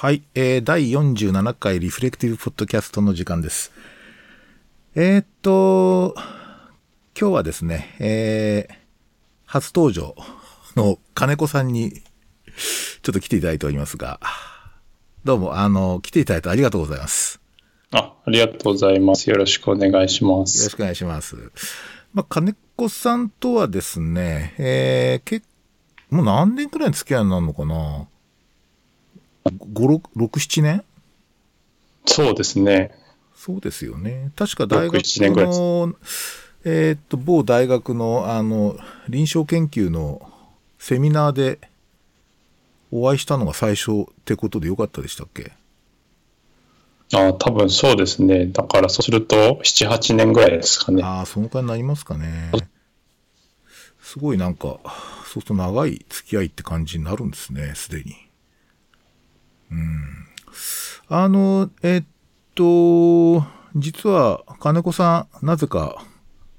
はい、えー、第47回リフレクティブポッドキャストの時間です。えー、っと、今日はですね、えー、初登場の金子さんにちょっと来ていただいておりますが、どうも、あの、来ていただいてありがとうございます。あ、ありがとうございます。よろしくお願いしまよろすし。くお願いします。まあ、金子さんとはですね、えー、けもう何年くらいの付き合いになるのかな？?5、6、7年？そうですね。そうですよね。確か大学6 7年ぐらいですの、えーっと、某大学の、あの、臨床研究のセミナーでお会いしたのが最初ってことでよかったでしたっけ？あ、多分そうですね。だからそうすると、7、8年ぐらいですかね。ああ、そのくらいになりますかね。すごいなんか、そうすると長い付き合いって感じになるんですね、すでに。うん。あの、えっと、実は金子さん、なぜか、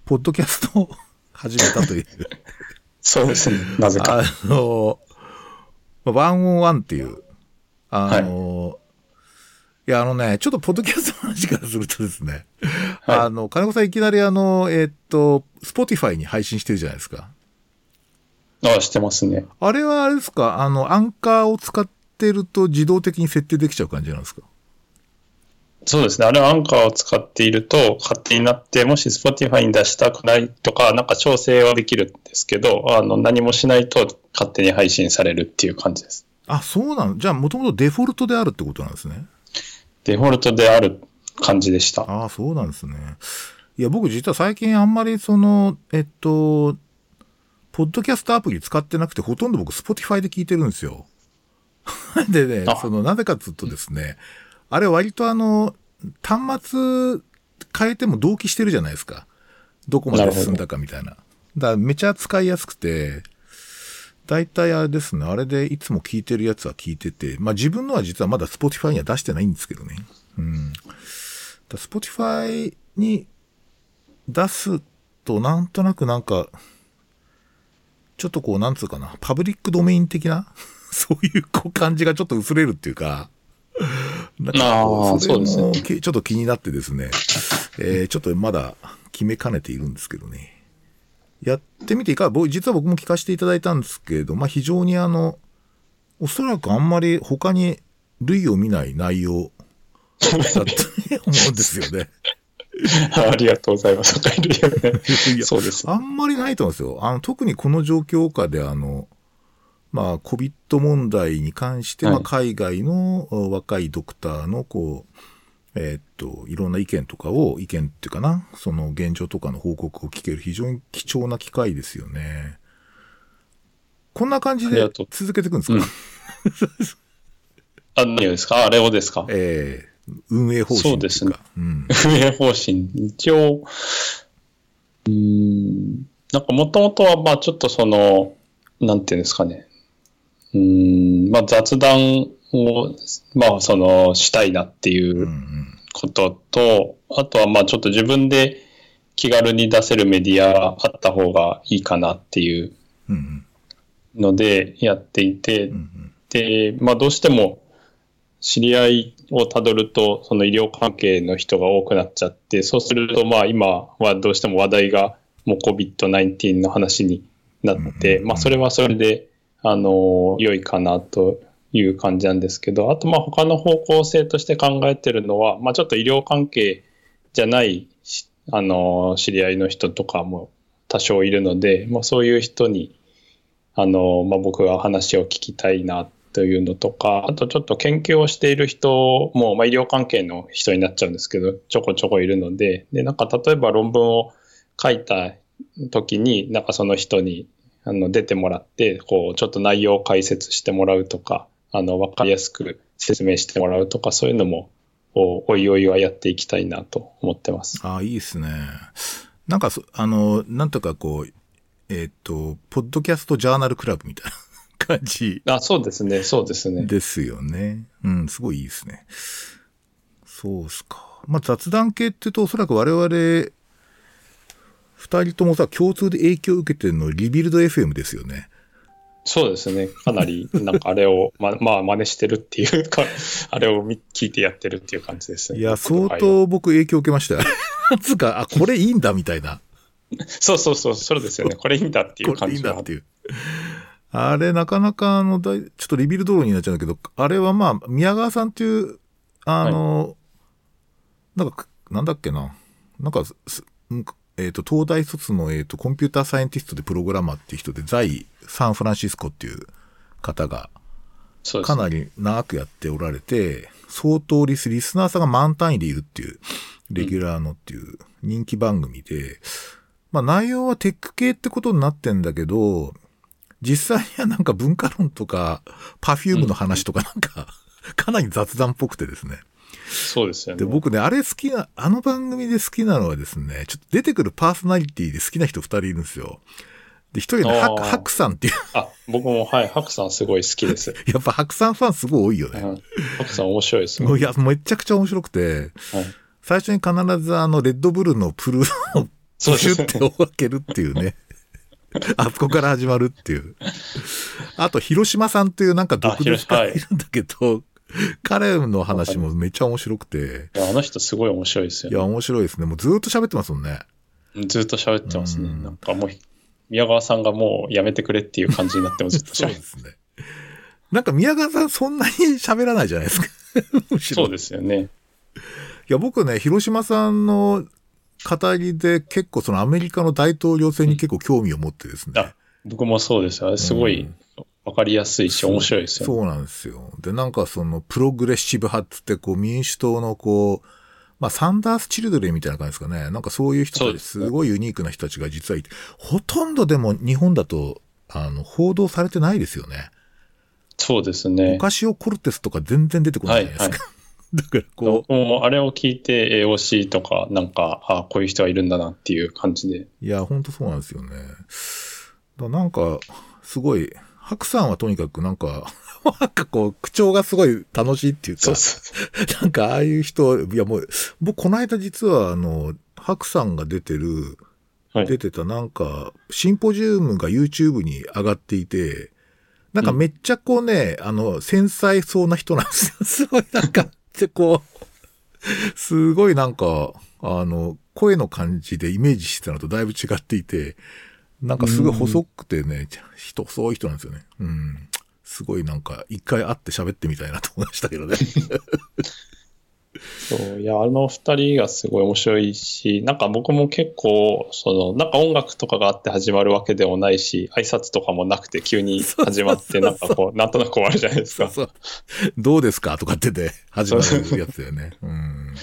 ポッドキャストを 始めたという。そうですね。なぜか。あの、ワンオンワンっていう、あの、い、や、あのね、ちょっとポッドキャストの話からするとですね、はいあの、金子さんいきなりあの、えっと、 Spotify に配信してるじゃないですか。あ、してますね。あれはあれですか？あの、アンカーを使ってると自動的に設定できちゃう感じなんですか？そうですね。あれはアンカーを使っていると、勝手になって、もし Spotify に出したくないとか、なんか調整はできるんですけど、あの、何もしないと勝手に配信されるっていう感じです。あ、そうなの？じゃあ、もともとデフォルトであるってことなんですね。デフォルトである感じでした。ああ、そうなんですね。いや、僕実は最近あんまりその、えっと、ポッドキャストアプリ使ってなくて、ほとんど僕、Spotify で聞いてるんですよ。でねあ、その、なぜかっつうとですね、あれ割とあの、端末変えても同期してるじゃないですか。どこまで進んだかみたいな。だからめちゃ使いやすくて、大体あれですね、あれでいつも聞いてるやつは聞いてて、まあ自分のは実はまだ Spotify には出してないんですけどね。うん。だ Spotify に出すとなんとなくなんか、ちょっとこう、なんつうかな、パブリックドメイン的な、そういうこう感じがちょっと薄れるっていうか、なんかそすもけちょっと気になってですね、えーちょっとまだ決めかねているんですけどね。やってみていかが？僕、実は僕も聞かせていただいたんですけれど、まあ非常にあの、おそらくあんまり他に類を見ない内容だったと思うんですよね。ありがとうございます。そうです。あんまりないと思うんですよ。あの、特にこの状況下で、あの、まあ、COVID 問題に関して、はいまあ、海外のお若いドクターの、こう、えーっと、いろんな意見とかを、意見っていうかな、その現状とかの報告を聞ける非常に貴重な機会ですよね。こんな感じで続けていくんですか、うんあ、何をですか？あれをですか？えー運営方針。そうですねうん。運営方針、一応、うーん、なんかもともとは、まあちょっとその、なんていうんですかね。うーん、まあ雑談を、まあその、したいなっていうんう。うんことと、あとはまあちょっと自分で気軽に出せるメディアがあった方がいいかなっていううんのでやっていて、うん。うんで、まあどうしても知り合いをたどると、その医療関係の人が多くなっちゃって、そうするとまあ今はどうしても話題がもう COVID-19 の話になって、うんまあそれはそれで、あの、良いかなという感じなんですけど、あとまあ他の方向性として考えてるのは、まあちょっと医療関係じゃない、あの、知り合いの人とかも多少いるので、まあそういう人に、あの、まあ僕が話を聞きたいなというのとか、あとちょっと研究をしている人も、まあ医療関係の人になっちゃうんですけど、ちょこちょこいるので、で、なんか例えば論文を書いた時に、なんかその人にあの出てもらって、こう、ちょっと内容を解説してもらうとか、あの、わかりやすく説明してもらうとか、そういうのも、おおいおいはやっていきたいなと思ってます。ああ、いいですね。なんかそ、あの、なんとかこう、えっ、と、ポッドキャストジャーナルクラブみたいな感じあ、そうですね、そうですね。ですよね。うん、すごいいいですね。そうっすか。まあ、雑談系って言うと、おそらく我々、二人ともさ、共通で影響を受けてるのリビルド FM ですよね。そうですね。かなり、なんかあれを、ま、まあ、真似してるっていうか、あれを見聞いてやってるっていう感じですね。いや、相当僕影響受けましたよ。つうか、あ、これいいんだみたいな。そうそうそう、そうですよね。これいいんだっていうこれいい感じなんだっていう。あれ、なかなか、あの、ちょっとリビルド論になっちゃうんだけど、あれはまあ、宮川さんっていう、あの、なんか、なんだっけな。なんか、すうんえっ、と、東大卒の、えっ、と、コンピューターサイエンティストでプログラマーっていう人で、在サンフランシスコっていう方が。かなり長くやっておられて、相当リスリスナーさんが満単位でいるっていう、レギュラーのっていう人気番組で、まあ内容はテック系ってことになってんだけど、実際にはなんか文化論とか、パフュームの話とかなんか、かなり雑談っぽくてですね。そうですよね。で、僕ね、あれ好きな、あの番組で好きなのはですね、ちょっと出てくるパーソナリティで好きな人二人いるんですよ。で、一人ね、ハクハクさんっていう、あ、僕も、はい、ハクさんすごい好きです。やっぱハクさんファンすごい多いよね。うん。ハクさん面白いですよ。もういや、めちゃくちゃ面白くて、はい最初に必ずあの、レッドブルのプルをシュですねッて開けるっていうね。あそこから始まるっていう。あと、広島さんっていうなんか独立家あ広島はいいるんだけど、彼の話もめっちゃ面白くて、いやあの人すごい面白いですよいや、ね。面白いですね。もうずっと喋ってますもんね。ずっと喋ってますね。うんなんかもう、宮川さんがもうやめてくれっていう感じになっても ずっと喋ってそうですね。なんか宮川さんそんなに喋らないじゃないですか。そうですよね。いや、僕ね、広島さんの語りで結構そのアメリカの大統領選に結構興味を持ってですね。あ僕もそうですよ。あれすごいわかりやすいし、面白いですよね。そうなんですよ。で、なんかそのプログレッシブ派ってこう民主党のこう、まあサンダース・チルドレンみたいな感じですかね。なんかそういう人たち、すごいユニークな人たちが実はいて、ほとんどでも日本だと、あの、報道されてないですよね。そうですオね。カシオ・コルテスとか全然出てこないじゃないですか。だからこ僕もあれを聞いて AOC とか、なんか、あこういう人がいるんだなっていう感じで。う、いや、ほんとそうなんですよね。だなんか、すごい、白さんはとにかくなんか、なんかこう、口調がすごい楽しいっていうか、そうそう。なんかああいう人、いやもう、僕この間実はあの、白さんが出てる、はい出てたなんか、シンポジウムが YouTube に上がっていて、なんかめっちゃこうね、あの、繊細そうな人なんですよ。すごいなんか、でこう、すごいなんか、あの、声の感じでイメージしてたのとだいぶ違っていて、なんかすごい細くてね、人、そういう人なんですよね。うん。すごいなんか、一回会って喋ってみたいなと思いましたけどね。そういや、あの二人がすごい面白いし、なんか僕も結構、その、なんか音楽とかがあって始まるわけでもないし、挨拶とかもなくて急に始まって、なんかこう、なんとなく終わるじゃないですか。そうそう。どうですかとかってて始まるやつだよね。うん。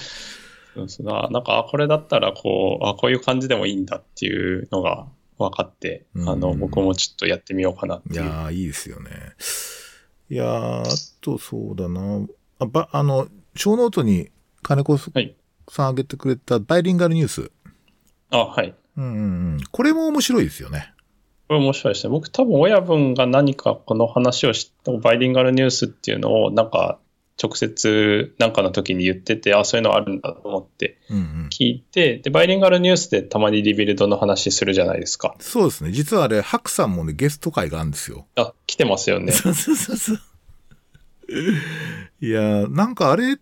そうそうななんか、あこれだったら、こう、あこういう感じでもいいんだっていうのが分かって、あの、うん僕もちょっとやってみようかなっていう。いやー、いいですよね。いやー、あとそうだな。あ、ば、あの、ショーノートに金子さんはい。挙げてくれたバイリンガルニュース。あ、はい。うんうんうん。これも面白いですよね。これ面白いですね。僕多分親分が何かこの話を知ったバイリンガルニュースっていうのをなんか直接なんかの時に言ってて、あ、そういうのあるんだと思ってうんうん。聞いて、で、バイリンガルニュースでたまにリビルドの話するじゃないですか。そうですね。実はあれ、ハクさんもね、ゲスト会があるんですよ。あ、来てますよね。そうそうそうそう。いやー、なんかあれ、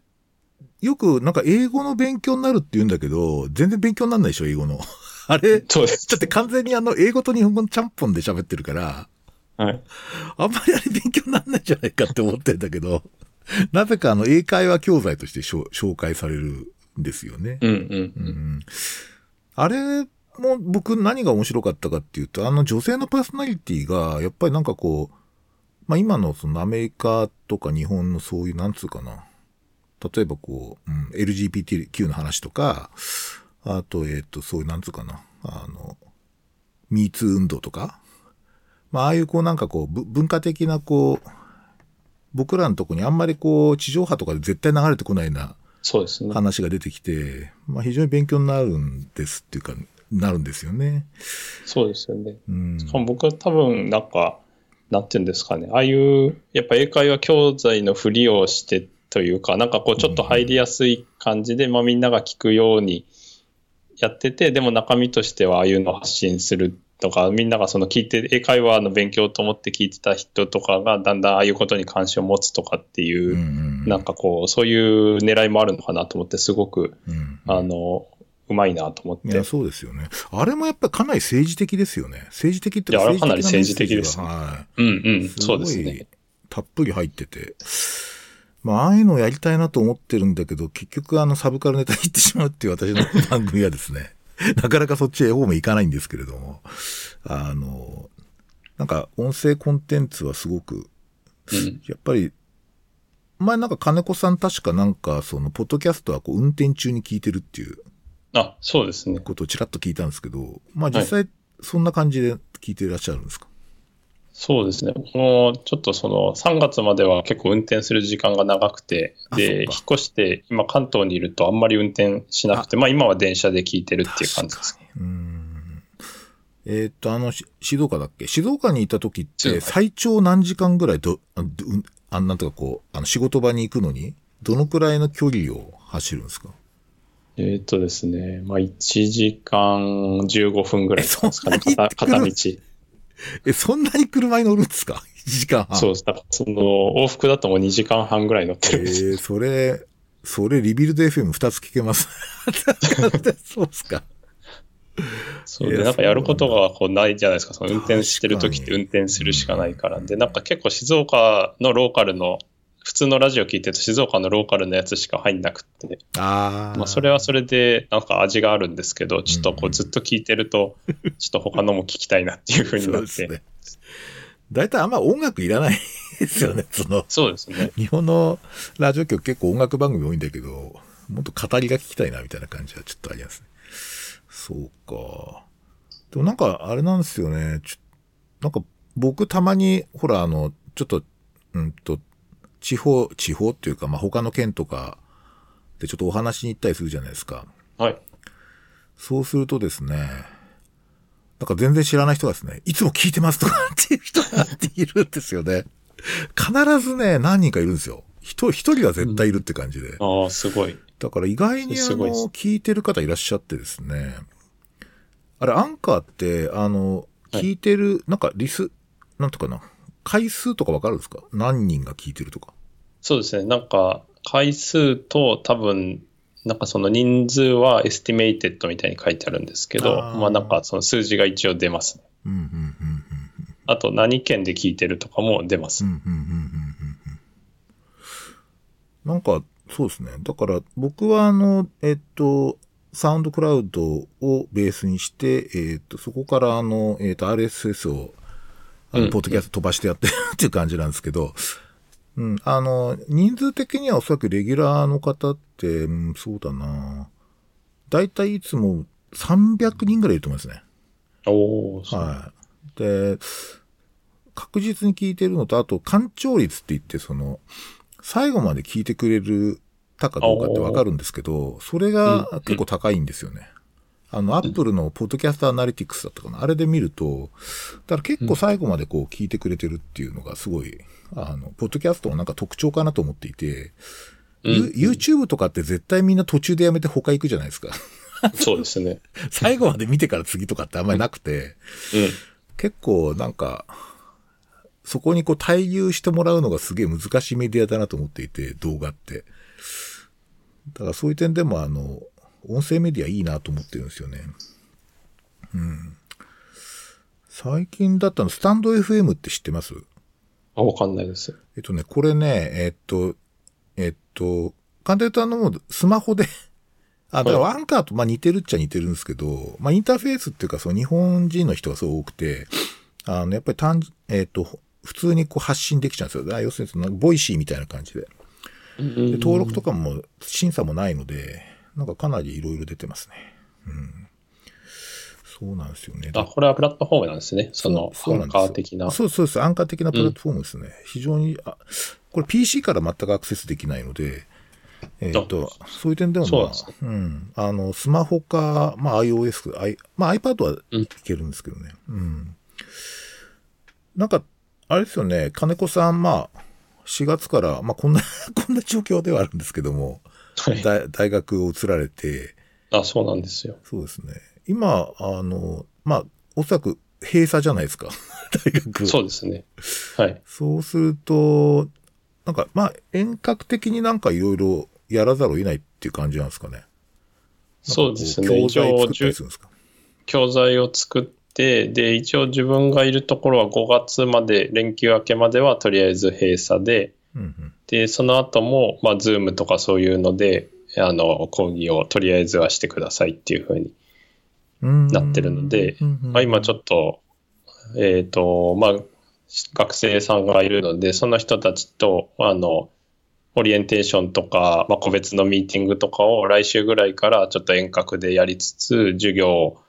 よくなんか英語の勉強になるって言うんだけど、全然勉強にならないでしょ、英語の。あれ、そうです。だって完全にあの、英語と日本語のちゃんぽんで喋ってるから、はい。あんまりあれ勉強にならないんじゃないかって思ってんだけど、なぜかあの、英会話教材として紹介されるんですよね。うんうん。うんあれも僕何が面白かったかっていうと、あの女性のパーソナリティが、やっぱりなんかこう、まあ今のそのアメリカとか日本のそういう、なんつうかな。例えばこう、うん、LGBTQ の話とか、あと、えっ、と、そういう、なんつうかな。あの、ミーツ運動とか。まあああいうこうなんかこう、ぶ文化的なこう、僕らのとこにあんまりこう、地上波とかで絶対流れてこないなそうですね。話が出てきて、まあ非常に勉強になるんですっていうか、なるんですよね。そうですよね。うん。しかも僕は多分なんか、なんていうんですかね。ああいう、やっぱ英会話教材のふりをしてというか、なんかこうちょっと入りやすい感じで、まあみんなが聞くようにやってて、でも中身としてはああいうのを発信するっとか、みんながその聞いて、英会話の勉強と思って聞いてた人とかが、だんだんああいうことに関心を持つとかっていう、うんうんなんかこう、そういう狙いもあるのかなと思って、すごく、うんあの、うまいなと思っていや、。そうですよね。あれもやっぱりかなり政治的ですよね。政治的っていやあれかなり政政治的ですなメッセージがはい。うんうん、そうですねい。たっぷり入ってて。まあ、ああいうのをやりたいなと思ってるんだけど、結局あのサブカルネタに行ってしまうっていう私の 番組はですね、なかなかそっちへ方面行かないんですけれども、あの、なんか音声コンテンツはすごく、うん。やっぱり、前なんか金子さん確かなんかその、ポッドキャストはこう運転中に聞いてるっていうあ、そうですね。ことをちらっと聞いたんですけど、まあ実際そんな感じで聞いていらっしゃるんですか、そうですね。もう、ちょっとその、3月までは結構運転する時間が長くて、あで、引そっ越して、今関東にいるとあんまり運転しなくて、まあ今は電車で聞いてるっていう感じです。うーん。えーっと、あの、し静岡だっけ？静岡にいた時って、最長何時間ぐらいど、あなんとかこう、あの、仕事場に行くのに、どのくらいの距離を走るんですか？えーっとですね、まあ1時間15分ぐらいですかね。片道。え、そんなに車に乗るんですか ?1 時間半。そうです。その、往復だともう2時間半ぐらい乗ってえるんです。ー、それ、それ、リビルド FM2 つ聞けます。そうっすか。そうで、なんかやることがこうないじゃないですか。その運転してる時って運転するしかないから。で、なんか結構静岡のローカルの、普通のラジオ聞いてると静岡のローカルのやつしか入んなくって、ああ。まあそれはそれでなんか味があるんですけど、ちょっとこうずっと聞いてると、ちょっと他のも聞きたいなっていう風になって。大体あんま音楽いらないですよね。その、そうですね。日本のラジオ局結構音楽番組多いんだけど、もっと語りが聞きたいなみたいな感じはちょっとありますね。そうか。でもなんかあれなんですよね。ちょなんか僕たまに、ほらあの、ちょっと、うんと、地方、地方っていうか、まあ、他の県とかでちょっとお話に行ったりするじゃないですか。はい。そうするとですね、なんか全然知らない人がですね、いつも聞いてますとかっていう人がいるんですよね。必ずね、何人かいるんですよ。一一人は絶対いるって感じで。ああ、すごい。だから意外にあのすごいです、聞いてる方いらっしゃってですね。あれ、アンカーって、あの、はい聞いてる、なんかリス、なんとかな、回数とかわかるんですか？何人が聞いてるとか。そうですね。なんか回数と多分、なんかその人数は estimated みたいに書いてあるんですけど、あーまあなんかその数字が一応出ますね。うん、うん、うん、あと何県で聞いてるとかも出ます。うん、うん、うん、うん、うん、うん。なんか、そうですね。だから、僕はあの、えっと、サウンドクラウドをベースにして、えっと、そこからあの、えっと、RSS を、あの、うんポッドキャスト飛ばしてやってるっていう感じなんですけど、うん、あの、人数的にはおそらくレギュラーの方って、うん、そうだなだいたいいつも300人ぐらいいると思いますね。おはい。で、確実に聞いてるのと、あと、干潮率って言って、その、最後まで聞いてくれるたかどうかってわかるんですけど、それが結構高いんですよね。あの、アップルのポッドキャストアナリティクスだったかな。あれで見ると、だから結構最後までこう聞いてくれてるっていうのがすごい、あの、ポッドキャストのなんか特徴かなと思っていて、うんユ YouTube とかって絶対みんな途中でやめて他行くじゃないですか。そうですね。最後まで見てから次とかってあんまりなくて、うん。結構なんか、そこにこう対流してもらうのがすげえ難しいメディアだなと思っていて、動画って。だからそういう点でもあの、音声メディアいいなと思ってるんですよね。うん。最近だったの、スタンド FM って知ってます？あ、わかんないです。えっとね、これね、えっと、えっと、簡単に言うとあの、スマホで、あ、だからアンカーとまあ似てるっちゃ似てるんですけど、まあインターフェースっていうか、その日本人の人がすごい多くて、あの、やっぱり単、えっと、普通にこう発信できちゃうんですよ。要するにボイシーみたいな感じで。で登録とかも審査もないので、なんかかなりいろいろ出てますね。うん。そうなんですよね。あ、これはプラットフォームなんですね。その、アンカー的な。そうそうです。アンカー的なプラットフォームですね。非常に、あ、これ PC から全くアクセスできないので、えっ、と、そういう点でも、まあそううん。あの、スマホか、まあ iOS、I、まあ iPad はいうんけるんですけどね。うん。なんか、あれですよね、金子さん、まあ、4月から、まあこんな、こんな状況ではあるんですけども、はい。大大学を移られて、あ、そうなんですよ。そうですね。今、あの、まあ、おそらく閉鎖じゃないですか。大学。そうですね。はい。そうすると、なんか、まあ、遠隔的になんかいろいろやらざるを得ないっていう感じなんですかね。そうですね。教材作ったりするんですか？教材を作って、で、一応自分がいるところは5月まで、連休明けまではとりあえず閉鎖で。で、その後も、まあ、ズームとかそういうので、あの、講義をとりあえずはしてくださいっていうふうにうん。なってるので、まあ、今ちょっと、えっ、と、まあ、学生さんがいるので、その人たちと、あの、オリエンテーションとか、まあ、個別のミーティングとかを来週ぐらいからちょっと遠隔でやりつつ、授業を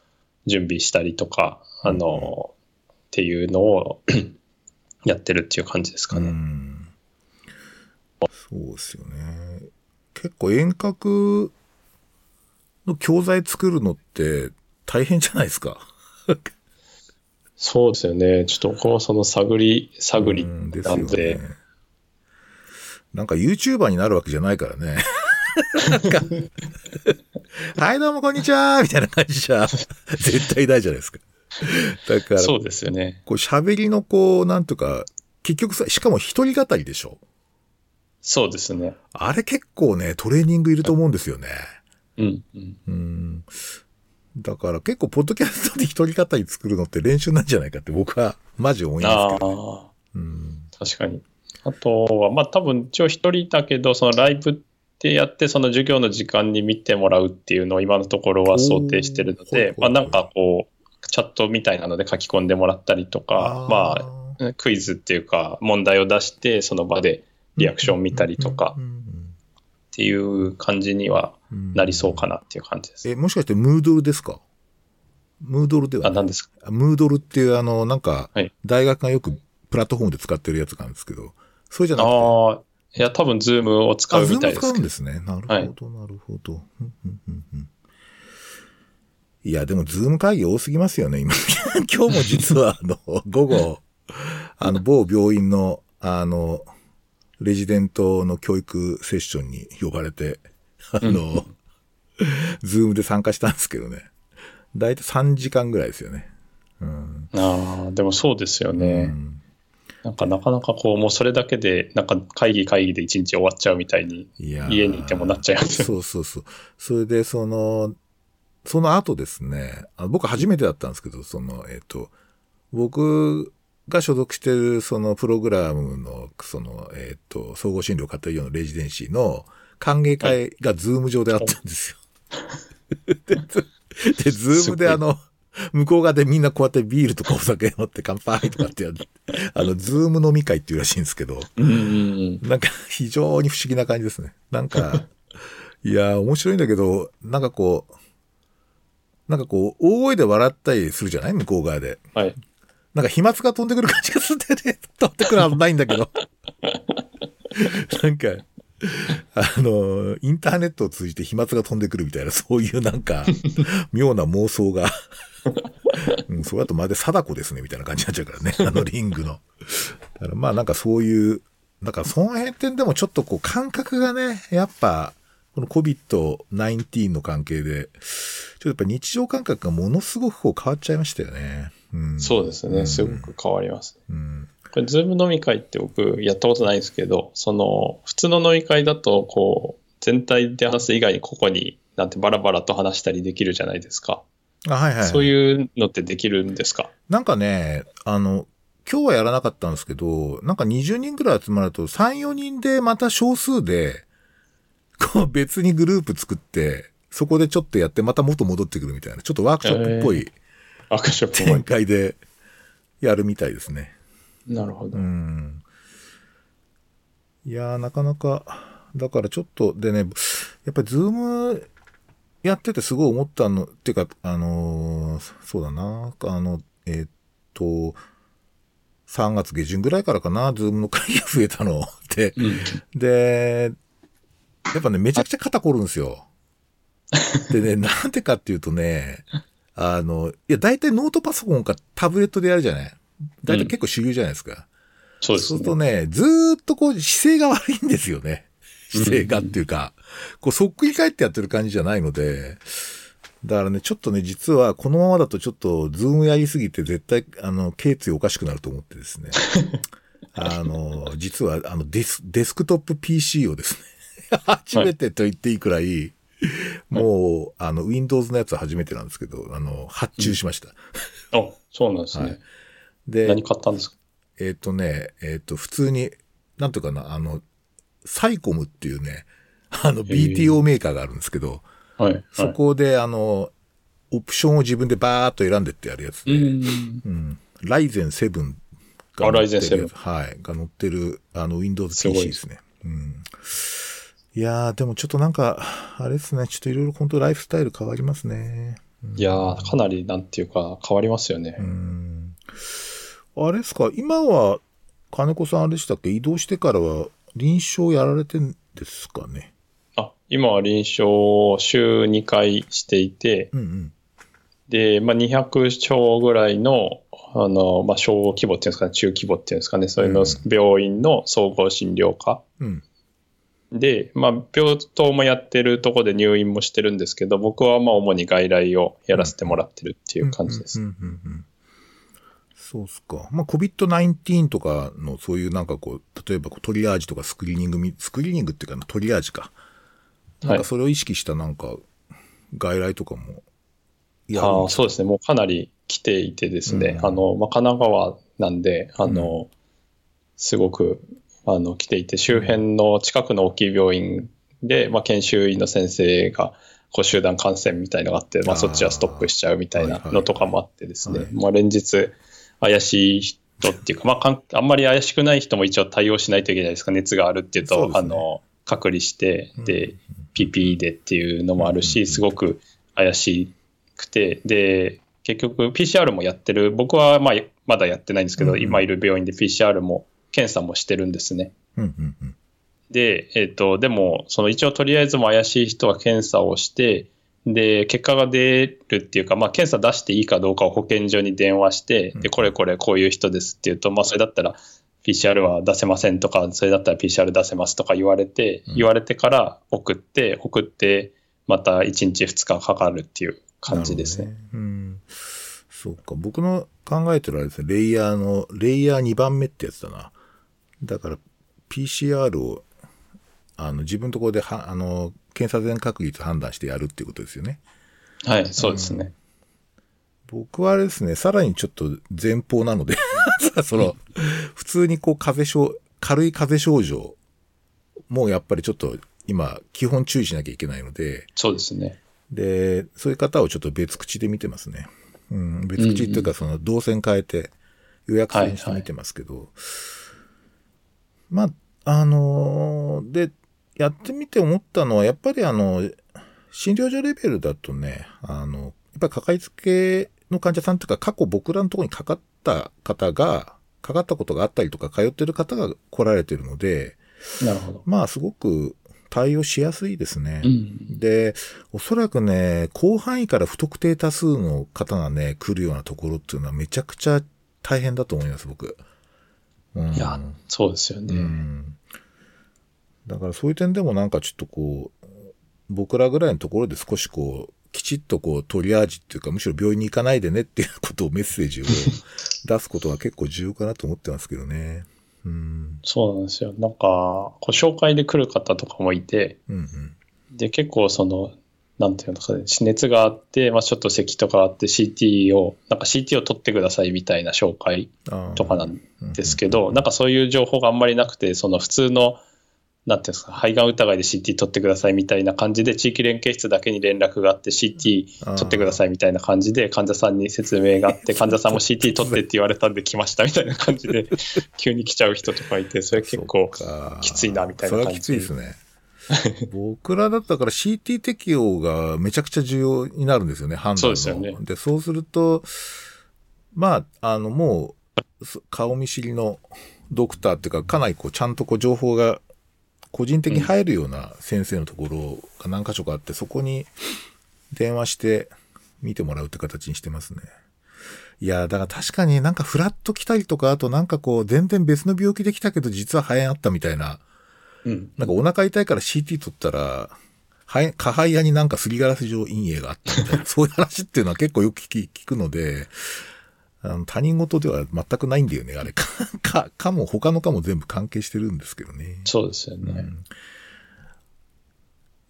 準備したりとか、あの、っていうのを やってるっていう感じですかうね。ん。そうですよね。結構遠隔の教材作るのって大変じゃないですか。そうですよね。ちょっと僕もその探り、探りうんでんで、ね。なんか YouTuber になるわけじゃないからね。はいどうもこんにちはみたいな感じじゃ絶対ないじゃないですか。だから、そうですよね。こう喋りのこう、なんとか、結局さ、しかも一人語りでしょ。そうですね。あれ結構ね、トレーニングいると思うんですよね。うん、うん。うん。だから結構、ポッドキャストで一人語り作るのって練習なんじゃないかって僕はマジ思いますけど。ああ。うん。確かに。あとは、まあ多分一応一人だけど、そのライブってやって、その授業の時間に見てもらうっていうのを今のところは想定してるので、まあなんかこう、チャットみたいなので書き込んでもらったりとか、まあクイズっていうか問題を出して、その場でリアクション見たりとかっていう感じにはうんなりそうかなっていう感じです。え、もしかしてムードルですか？ムードルではあ、ない何ですか？あムードルっていうあの、なんかはい、大学がよくプラットフォームで使ってるやつなんですけど、それじゃなくて？ああ、いや多分ズームを使、あ、うズーム使みたいですけど。うんですね。なるほど、なるほど。いや、でも、ズーム会議多すぎますよね、今。今日も実は、あの、午後、あの、某病院の、あの、レジデントの教育セッションに呼ばれて、あの、ズームで参加したんですけどね。だいたい3時間ぐらいですよね。うん。ああ、でもそうですよね。うんなんかなかなかこう、もうそれだけで、なんか会議会議で一日終わっちゃうみたいに、い家にいてもなっちゃいますよ。そうそうそう。それで、その、その後ですね、あ僕初めてだったんですけど、その、えっ、と、僕が所属してるそのプログラムの、その、えっ、と、総合診療家庭医療のレジデンシーの歓迎会がズーム上であったんですよ。で、ズでズームであの、向こう側でみんなこうやってビールとかお酒飲って乾杯とかってやる、あの、ズーム飲み会っていうらしいんですけど。なんか非常に不思議な感じですね。なんか、いやー、面白いんだけど、なんかこう、なんかこう、大声で笑ったりするじゃない？向こう側で。はい。なんか飛沫が飛んでくる感じがするんだよね。飛んでくるはずないんだけど。なんか、あの、インターネットを通じて飛沫が飛んでくるみたいな、そういうなんか、妙な妄想が。うん、それだとまるで貞子ですね、みたいな感じになっちゃうからね。あのリングの。だからまあなんかそういう、なんかその辺ってでもちょっとこう感覚がね、やっぱ、この COVID-19 の関係で、ちょっとやっぱ日常感覚がものすごくこう変わっちゃいましたよね。うん。そうですね。すごく変わります。うん。これ、ズーム飲み会って僕やったことないんですけど、その、普通の飲み会だと、こう、全体で話す以外に個々になんてバラバラと話したりできるじゃないですか。あ、はいはい、はい。そういうのってできるんですか？なんかね、あの、今日はやらなかったんですけど、なんか20人ぐらい集まると3、4人でまた少数で、こう別にグループ作って、そこでちょっとやってまた元戻ってくるみたいな、ちょっとワークショップっぽいワークショップ展も。開でやるみたいですね。なるほどう。ん。いやー、なかなか、だからちょっと、でね、やっぱりズームやっててすごい思ったの、っていうか、あのーそうだな、あの、えーっと、3月下旬ぐらいからかな、ズームの会が増えたの って。うん。で、やっぱね、めちゃくちゃ肩凝るんですよ。でね、なんでかっていうとね、あの、いや、大体ノートパソコンかタブレットでやるじゃない大体結構主流じゃないですか。そうですそうするとね。ね、ずーっとこう姿勢が悪いんですよね。姿勢がっていうか、こうそっくり返ってやってる感じじゃないので、だからね、ちょっとね、実はこのままだとちょっとズームやりすぎて絶対、あの、頸椎おかしくなると思ってですね。あの、実は、あのデス、デスクトップ PC をですね、初めてと言っていいくらい、もう、あの、Windows のやつは初めてなんですけど、あの、発注しました。あ、そうなんですね。はいで、何買ったんですか？えっ、とね、えっ、と、普通に、なんていうかな、あの、サイコムっていうね、あの、BTO メーカーがあるんですけど、そこで、あの、オプションを自分でバーっと選んでってやるやつで、うん。うん。ライゼン7があ乗ってる Ryzen 7はい。が乗ってる、あの、Windows PC ですね。うん。いやー、でもちょっとなんか、あれですね、ちょっといろいろ本当ライフスタイル変わりますね。いやー、かなり、なんていうか、変わりますよね。うん。あれですか、今は、金子さんあれでしたっけ？移動してからは臨床やられてんですかね？あ、今は臨床を週2回していて、うんうん。で、まあ、200床ぐらいの、あの、まあ、小規模っていうんですかね、中規模っていうんですかね、そういうのうん病院の総合診療科。うん。で、まあ、病棟もやってるとこで入院もしてるんですけど、僕はまあ、主に外来をやらせてもらってるっていう感じです。うんうんうんうんそうっすか。まあ、COVID-19 とかのそういうなんかこう、例えばこうトリアージとかスクリーニングみ、スクリーニングっていうかな、トリアージか。なんかそれを意識したなんか、外来とかもやるんあそうですね、もうかなり来ていてですね、うん。あの、まあ、神奈川なんで、あの、すごく、あの、来ていて、周辺の近くの大きい病院で、まあ、研修医の先生が、こう集団感染みたいのがあって、まあ、そっちはストップしちゃうみたいなのとかもあってですね、はい。まあ、連日、怪しい人っていうか、まあかん、あんまり怪しくない人も一応対応しないといけないですか、熱があるっていうと、あの、隔離して、で、うん PPE でっていうのもあるうん。し、すごく怪しくて、で、結局 PCR もやってる、僕はまあまだやってないんですけど、今いる病院で PCR も検査もしてるんですね。うんうんうん。で、えっ、と、でも、その一応とりあえずも怪しい人は検査をして、で、結果が出るっていうか、まあ、検査出していいかどうかを保健所に電話して、うんで、これこれこういう人ですっていうと、まあ、それだったら PCR は出せませんとか、それだったら PCR 出せますとか言われて、うん言われてから送って、送って、また1日2日かかるっていう感じですね。そうか。僕の考えてるあれですね、レイヤーの、レイヤー2番目ってやつだな。だから、PCR を、あの、自分のところでは、あの、検査全確率判断してやるっていうことですよね。はい、そうですね。僕はですね、さらにちょっと前方なので、その、普通にこう風邪症、軽い風邪症状もやっぱりちょっと今、基本注意しなきゃいけないので、そうですね。で、そういう方をちょっと別口で見てますね。うん、別口っていうか、その動線変えて予約制にして見てますけど、まあ、あのーで、やってみて思ったのは、やっぱりあの、診療所レベルだとね、あの、やっぱりかかりつけの患者さんというか、過去僕らのところにかかった方が、かかったことがあったりとか、通ってる方が来られてるので、なるほど。まあ、すごく対応しやすいですね。うん。で、おそらくね、広範囲から不特定多数の方がね、来るようなところっていうのはめちゃくちゃ大変だと思います、僕。うん、いや、そうですようね。ん。だからそういう点でもなんかちょっとこう、僕らぐらいのところで少しこう、きちっとこう、トリアージっていうか、むしろ病院に行かないでねっていうことをメッセージを 出すことが結構重要かなと思ってますけどね。うん。そうなんですよ。なんか、こう紹介で来る方とかもいて、うんうん。で、結構その、なんていうのかね、熱があって、まあちょっと咳とかあって CT を、なんか CT を取ってくださいみたいな紹介とかなんですけど、なんかそういう情報があんまりなくて、その普通の、なんていうんですか、肺がん疑いで CT 取ってくださいみたいな感じで、地域連携室だけに連絡があって、CT 取ってくださいみたいな感じで、患者さんに説明があって、患者さんも CT 取ってって言われたんで来ましたみたいな感じで、急に来ちゃう人とかいて、それ結構、きついなみたいな感じ。それはきついですね。僕らだったから CT 適用がめちゃくちゃ重要になるんですよね、判断の。そうですよねで、そうすると、まあ、あの、もう、そ顔見知りのドクターっていうか、かなりこう、ちゃんとこう、情報が個人的に入るような先生のところが何箇所かあって、そこに電話して見てもらうって形にしてますね。いや、だから確かになんかフラッと来たりとか、あとなんかこう、全然別の病気で来たけど実は肺炎あったみたいな、うん。なんかお腹痛いから CT 取ったら、はい、下肺屋になんかすりガラス状陰影があったみたいな、そういう話っていうのは結構よく聞き聞くので、あの他人事では全くないんだよね、あれ。か、か、かも他のかも全部関係してるんですけどね。そうですよね。うん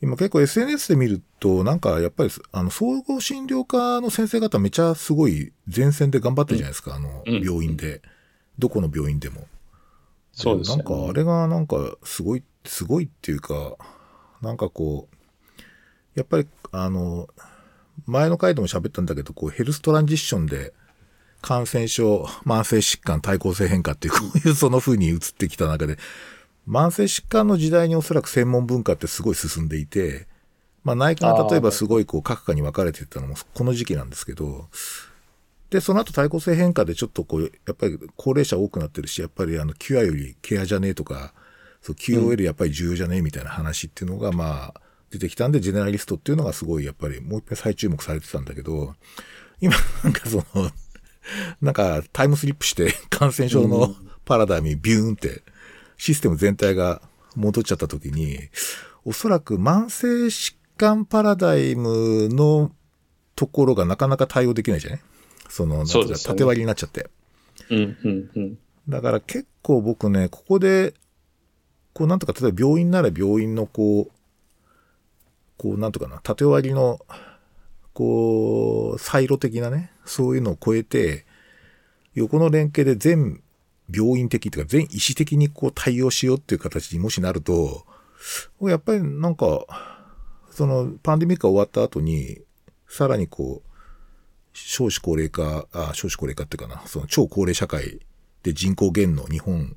今結構 SNS で見ると、なんかやっぱり、あの、総合診療科の先生方めちゃすごい前線で頑張ってるじゃないですか、あの、うん病院で。どこの病院でも。そうですね。なんかあれがなんかすごい、すごいっていうか、なんかこう、やっぱりあの、前の回でも喋ったんだけど、こうヘルストランジッションで感染症、慢性疾患、対抗性変化っていう、こういうその風に移ってきた中で、慢性疾患の時代におそらく専門文化ってすごい進んでいて、まあ内科が例えばすごいこう各科に分かれてたのもこの時期なんですけど、で、その後対抗性変化でちょっとこう、やっぱり高齢者多くなってるし、やっぱりあの、キュアよりケアじゃねえとか、そう、QOL やっぱり重要じゃねえみたいな話っていうのが、まあ、出てきたんで、ジェネラリストっていうのがすごい、やっぱりもう一回再注目されてたんだけど、今、なんかその、なんかタイムスリップして感染症のパラダイムにビューンって、システム全体が戻っちゃった時に、おそらく慢性疾患パラダイムのところがなかなか対応できないじゃない？その、縦割りになっちゃって。うん、うん、うん。だから結構僕ね、ここで、こうなんとか、例えば病院なら病院のこう、こうなんとかな、縦割りの、こう、サイロ的なね、そういうのを超えて、横の連携で全病院的というか全医師的にこう対応しようっていう形にもしなると、やっぱりなんか、そのパンデミックが終わった後に、さらにこう、少子高齢化、あ、少子高齢化っていうかな、その超高齢社会で人口減の日本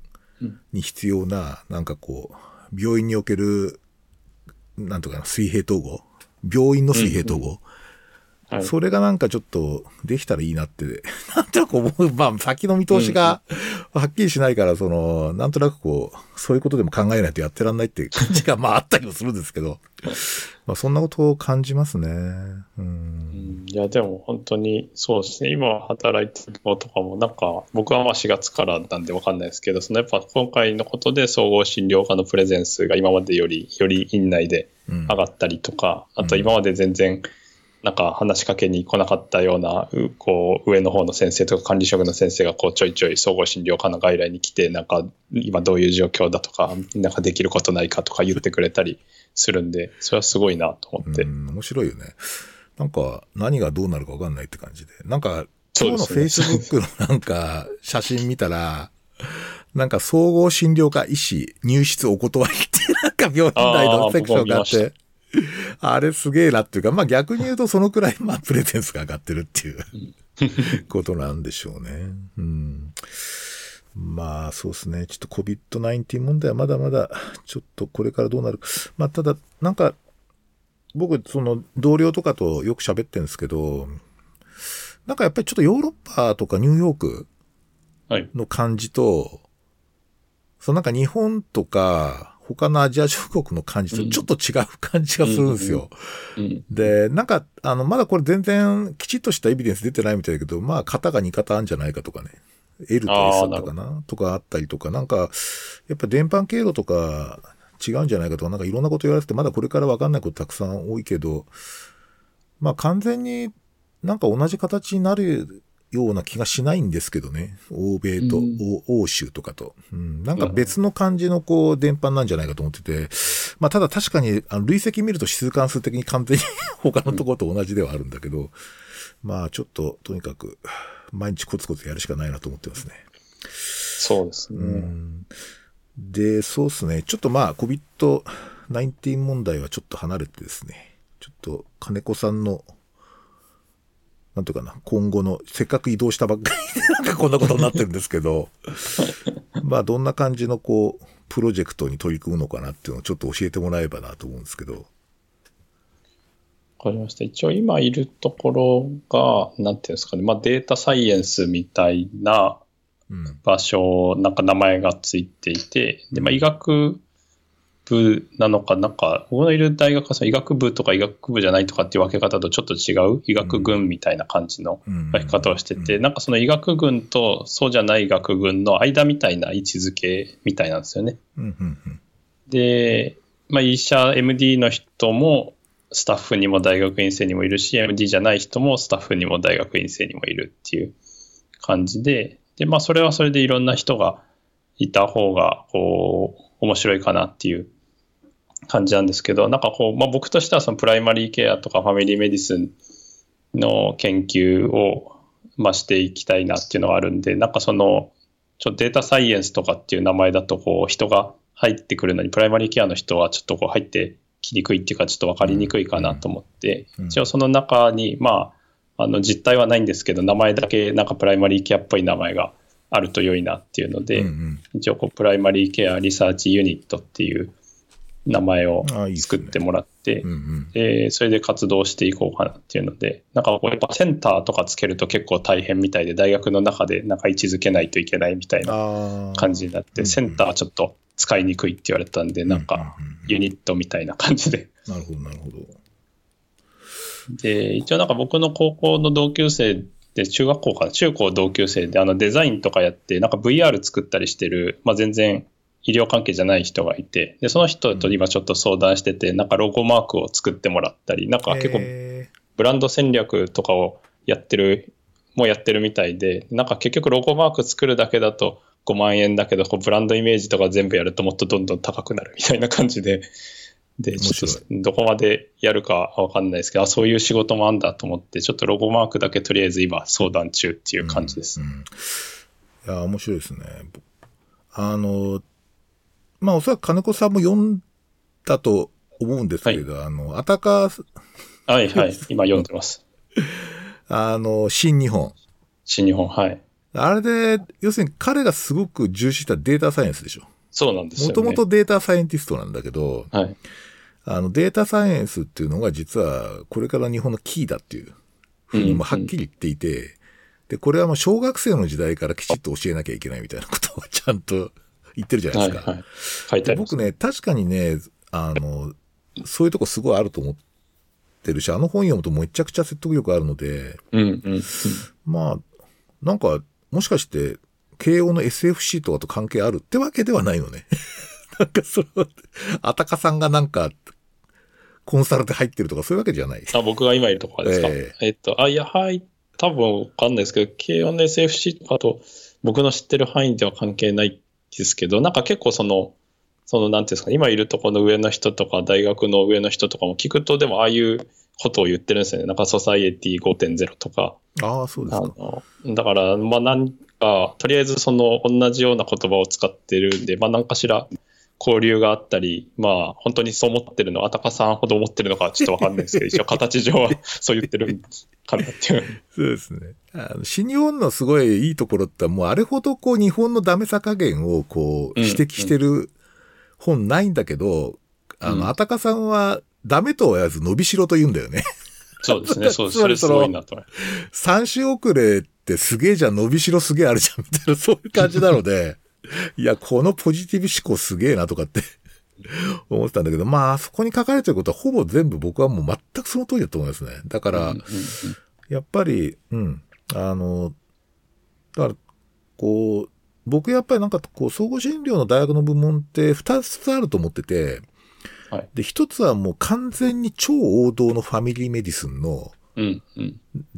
に必要な、なんかこう、病院における、なんとかな、水平統合？病院の水平統合、はいそれがなんかちょっとできたらいいなって、なんとなく思う、まあ先の見通しがはっきりしないから、その、なんとなくこう、そういうことでも考えないとやってらんないっていう感じがまああったりもするんですけど、まあそんなことを感じますね。うんう。んいや、でも本当にそうですね。今働いてる子とかも、なんか、僕はまあ4月からなんでわかんないですけど、そのやっぱ今回のことで総合診療科のプレゼン数が今までより、より院内でうん上がったりとか、あと今まで全然、なんか話しかけに来なかったような、うこう、上の方の先生とか管理職の先生がこうちょいちょい総合診療科の外来に来て、なんか今どういう状況だとか、なんかできることないかとか言ってくれたりするんで、それはすごいなと思って。うん、面白いよね。なんか、何がどうなるかわかんないって感じで。なんか、今日の Facebook の なんか、写真見たら、なんか、総合診療科医師入室お断りって、なんか病院内のセクションがあって、あれすげえなっていうか、まあ逆に言うとそのくらい、まあプレゼンスが上がってるっていう ことなんでしょうね。うん。まあそうですね。ちょっと COVID-19 問題はまだまだ、ちょっとこれからどうなるか。まあただ、なんか、僕、その同僚とかとよく喋ってるんですけど、なんかやっぱりちょっとヨーロッパとかニューヨークはい。の感じと、そのなんか日本とか他のアジア諸国の感じとちょっと違う感じがするんですよ。うん。で、なんか、あの、まだこれ全然きちっとしたエビデンス出てないみたいだけど、まあ、型が2型あるんじゃないかとかね。L と S だったかな？とかあったりとか、なんか、やっぱ電波経路とか違うんじゃないかとか、なんかいろんなこと言われてて、まだこれからわかんないことたくさん多いけど、まあ完全になんか同じ形になるような気がしないんですけどね。欧米と、うん欧欧州とかと。うん、なんか別の感じのこう、電波なんじゃないかと思ってて、まあただ確かに、あの累積見ると指数関数的に完全に 他のところと同じではあるんだけど、まあちょっと、とにかく、毎日コツコツやるしかないなと思ってますね。そうですね。うんで、そうですね。ちょっとまあ、COVID-19 問題はちょっと離れてですね。ちょっと、金子さんの、なんていうかな、今後の、せっかく移動したばっかりで、なんかこんなことになってるんですけど、まあ、どんな感じのこう、プロジェクトに取り組むのかなっていうのをちょっと教えてもらえばなと思うんですけど。わかりました。一応今いるところが、なんていうんですかね、まあデータサイエンスみたいなうん。場所、なんか名前がついていて、で、まあ医学部なのか、なんか、僕のいる大学はその医学部とか医学部じゃないとかっていう分け方とちょっと違う？医学群みたいな感じのうん。分け方をしてて、うん。なんかその医学群とそうじゃない医学群の間みたいな位置づけみたいなんですよね。で、まあ、医者、MD の人もスタッフにも大学院生にもいるし、MD じゃない人もスタッフにも大学院生にもいるっていう感じで、で、まあ、それはそれでいろんな人がいた方が、こう、面白いかなっていう感じなんですけど、なんかこう、まあ、僕としてはそのプライマリーケアとかファミリーメディスンの研究を、まあ、していきたいなっていうのがあるんで、なんかその、ちょっとデータサイエンスとかっていう名前だと、こう、人が入ってくるのに、プライマリーケアの人はちょっとこう入ってきにくいっていうか、ちょっと分かりにくいかなと思って、一応その中に、まあ、あの、実態はないんですけど、名前だけなんかプライマリーケアっぽい名前があると良いなっていうので、一応こう、プライマリーケアリサーチユニットっていう名前を作ってもらって、でそれで活動していこうかなっていうので、なんかこうやっぱセンターとかつけると結構大変みたいで、大学の中でなんか位置づけないといけないみたいな感じになって、センターはちょっと使いにくいって言われたんで、なんかユニットみたいな感じで。なるほど、なるほど。で、一応なんか僕の高校の同級生で、中学校かな、中高同級生であのデザインとかやって、なんか VR 作ったりしてる、まあ全然医療関係じゃない人がいて、で、その人と今ちょっと相談してて、なんかロゴマークを作ってもらったり、なんか結構ブランド戦略とかをやってる、もうやってるみたいで、なんか結局ロゴマーク作るだけだと5万円だけど、こうブランドイメージとか全部やるともっとどんどん高くなるみたいな感じで、で、ちょっとどこまでやるかわかんないですけど、あ、そういう仕事もあんだと思って、ちょっとロゴマークだけとりあえず今相談中っていう感じです。うんうん、いや、面白いですね。あの、まあおそらく金子さんも読んだと思うんですけど、はい、あの、あたか、はいはい、今読んでます。あの、新日本。新日本、はい。あれで、要するに彼がすごく重視したデータサイエンスでしょ。そうなんですよ、ね。もともとデータサイエンティストなんだけど、はい。あの、データサイエンスっていうのが実はこれから日本のキーだっていうふうにもはっきり言っていて、うんうん、で、これはもう小学生の時代からきちっと教えなきゃいけないみたいなことをちゃんと言ってるじゃないですか。はいはい、書い僕ね、確かにね、あの、そういうとこすごいあると思ってるし、あの本読むとめちゃくちゃ説得力あるので、うんうんうん、まあ、なんか、もしかして、慶応の SFC とかと関係あるってわけではないのね。なんかその、あたかさんがなんか、コンサルで入ってるとかそういうわけじゃない。あ、僕が今いるとこですか？えー、えっと、あ、いや、はい、多分わかんないですけど、慶応の SFC とかと僕の知ってる範囲では関係ないですけど、なんか結構その、その、なんていうんですか、今いるところの上の人とか、大学の上の人とかも聞くと、でもああいうことを言ってるんですよね。なんかソサイエティ5.0とか。ああ、そうですか。だから、まあなんか、とりあえずその同じような言葉を使ってるんで、まあ何かしら交流があったり、まあ本当にそう思ってるのは、あたかさんほど思ってるのかちょっとわかんないですけど、一応形上はそう言ってるかなっていう。そうですね。あの新日本のすごいいいところって、もうあれほどこう日本のダメさ加減をこう指摘してる本ないんだけど、あの、あたかさんはダメとは言わず伸びしろと言うんだよね。そうですね、そうです。それすごいなと。三種遅れってすげえじゃん、伸びしろすげえあるじゃん、みたいな、そういう感じなので、いや、このポジティブ思考すげえなとかって思ってたんだけど、まあ、そこに書かれてることはほぼ全部僕はもう全くその通りだと思いますね。だから、やっぱり、うん、あの、だから、こう、僕やっぱりなんかこう、総合診療の大学の部門って二つあると思ってて、はい、で、一つはもう完全に超王道のファミリーメディスンの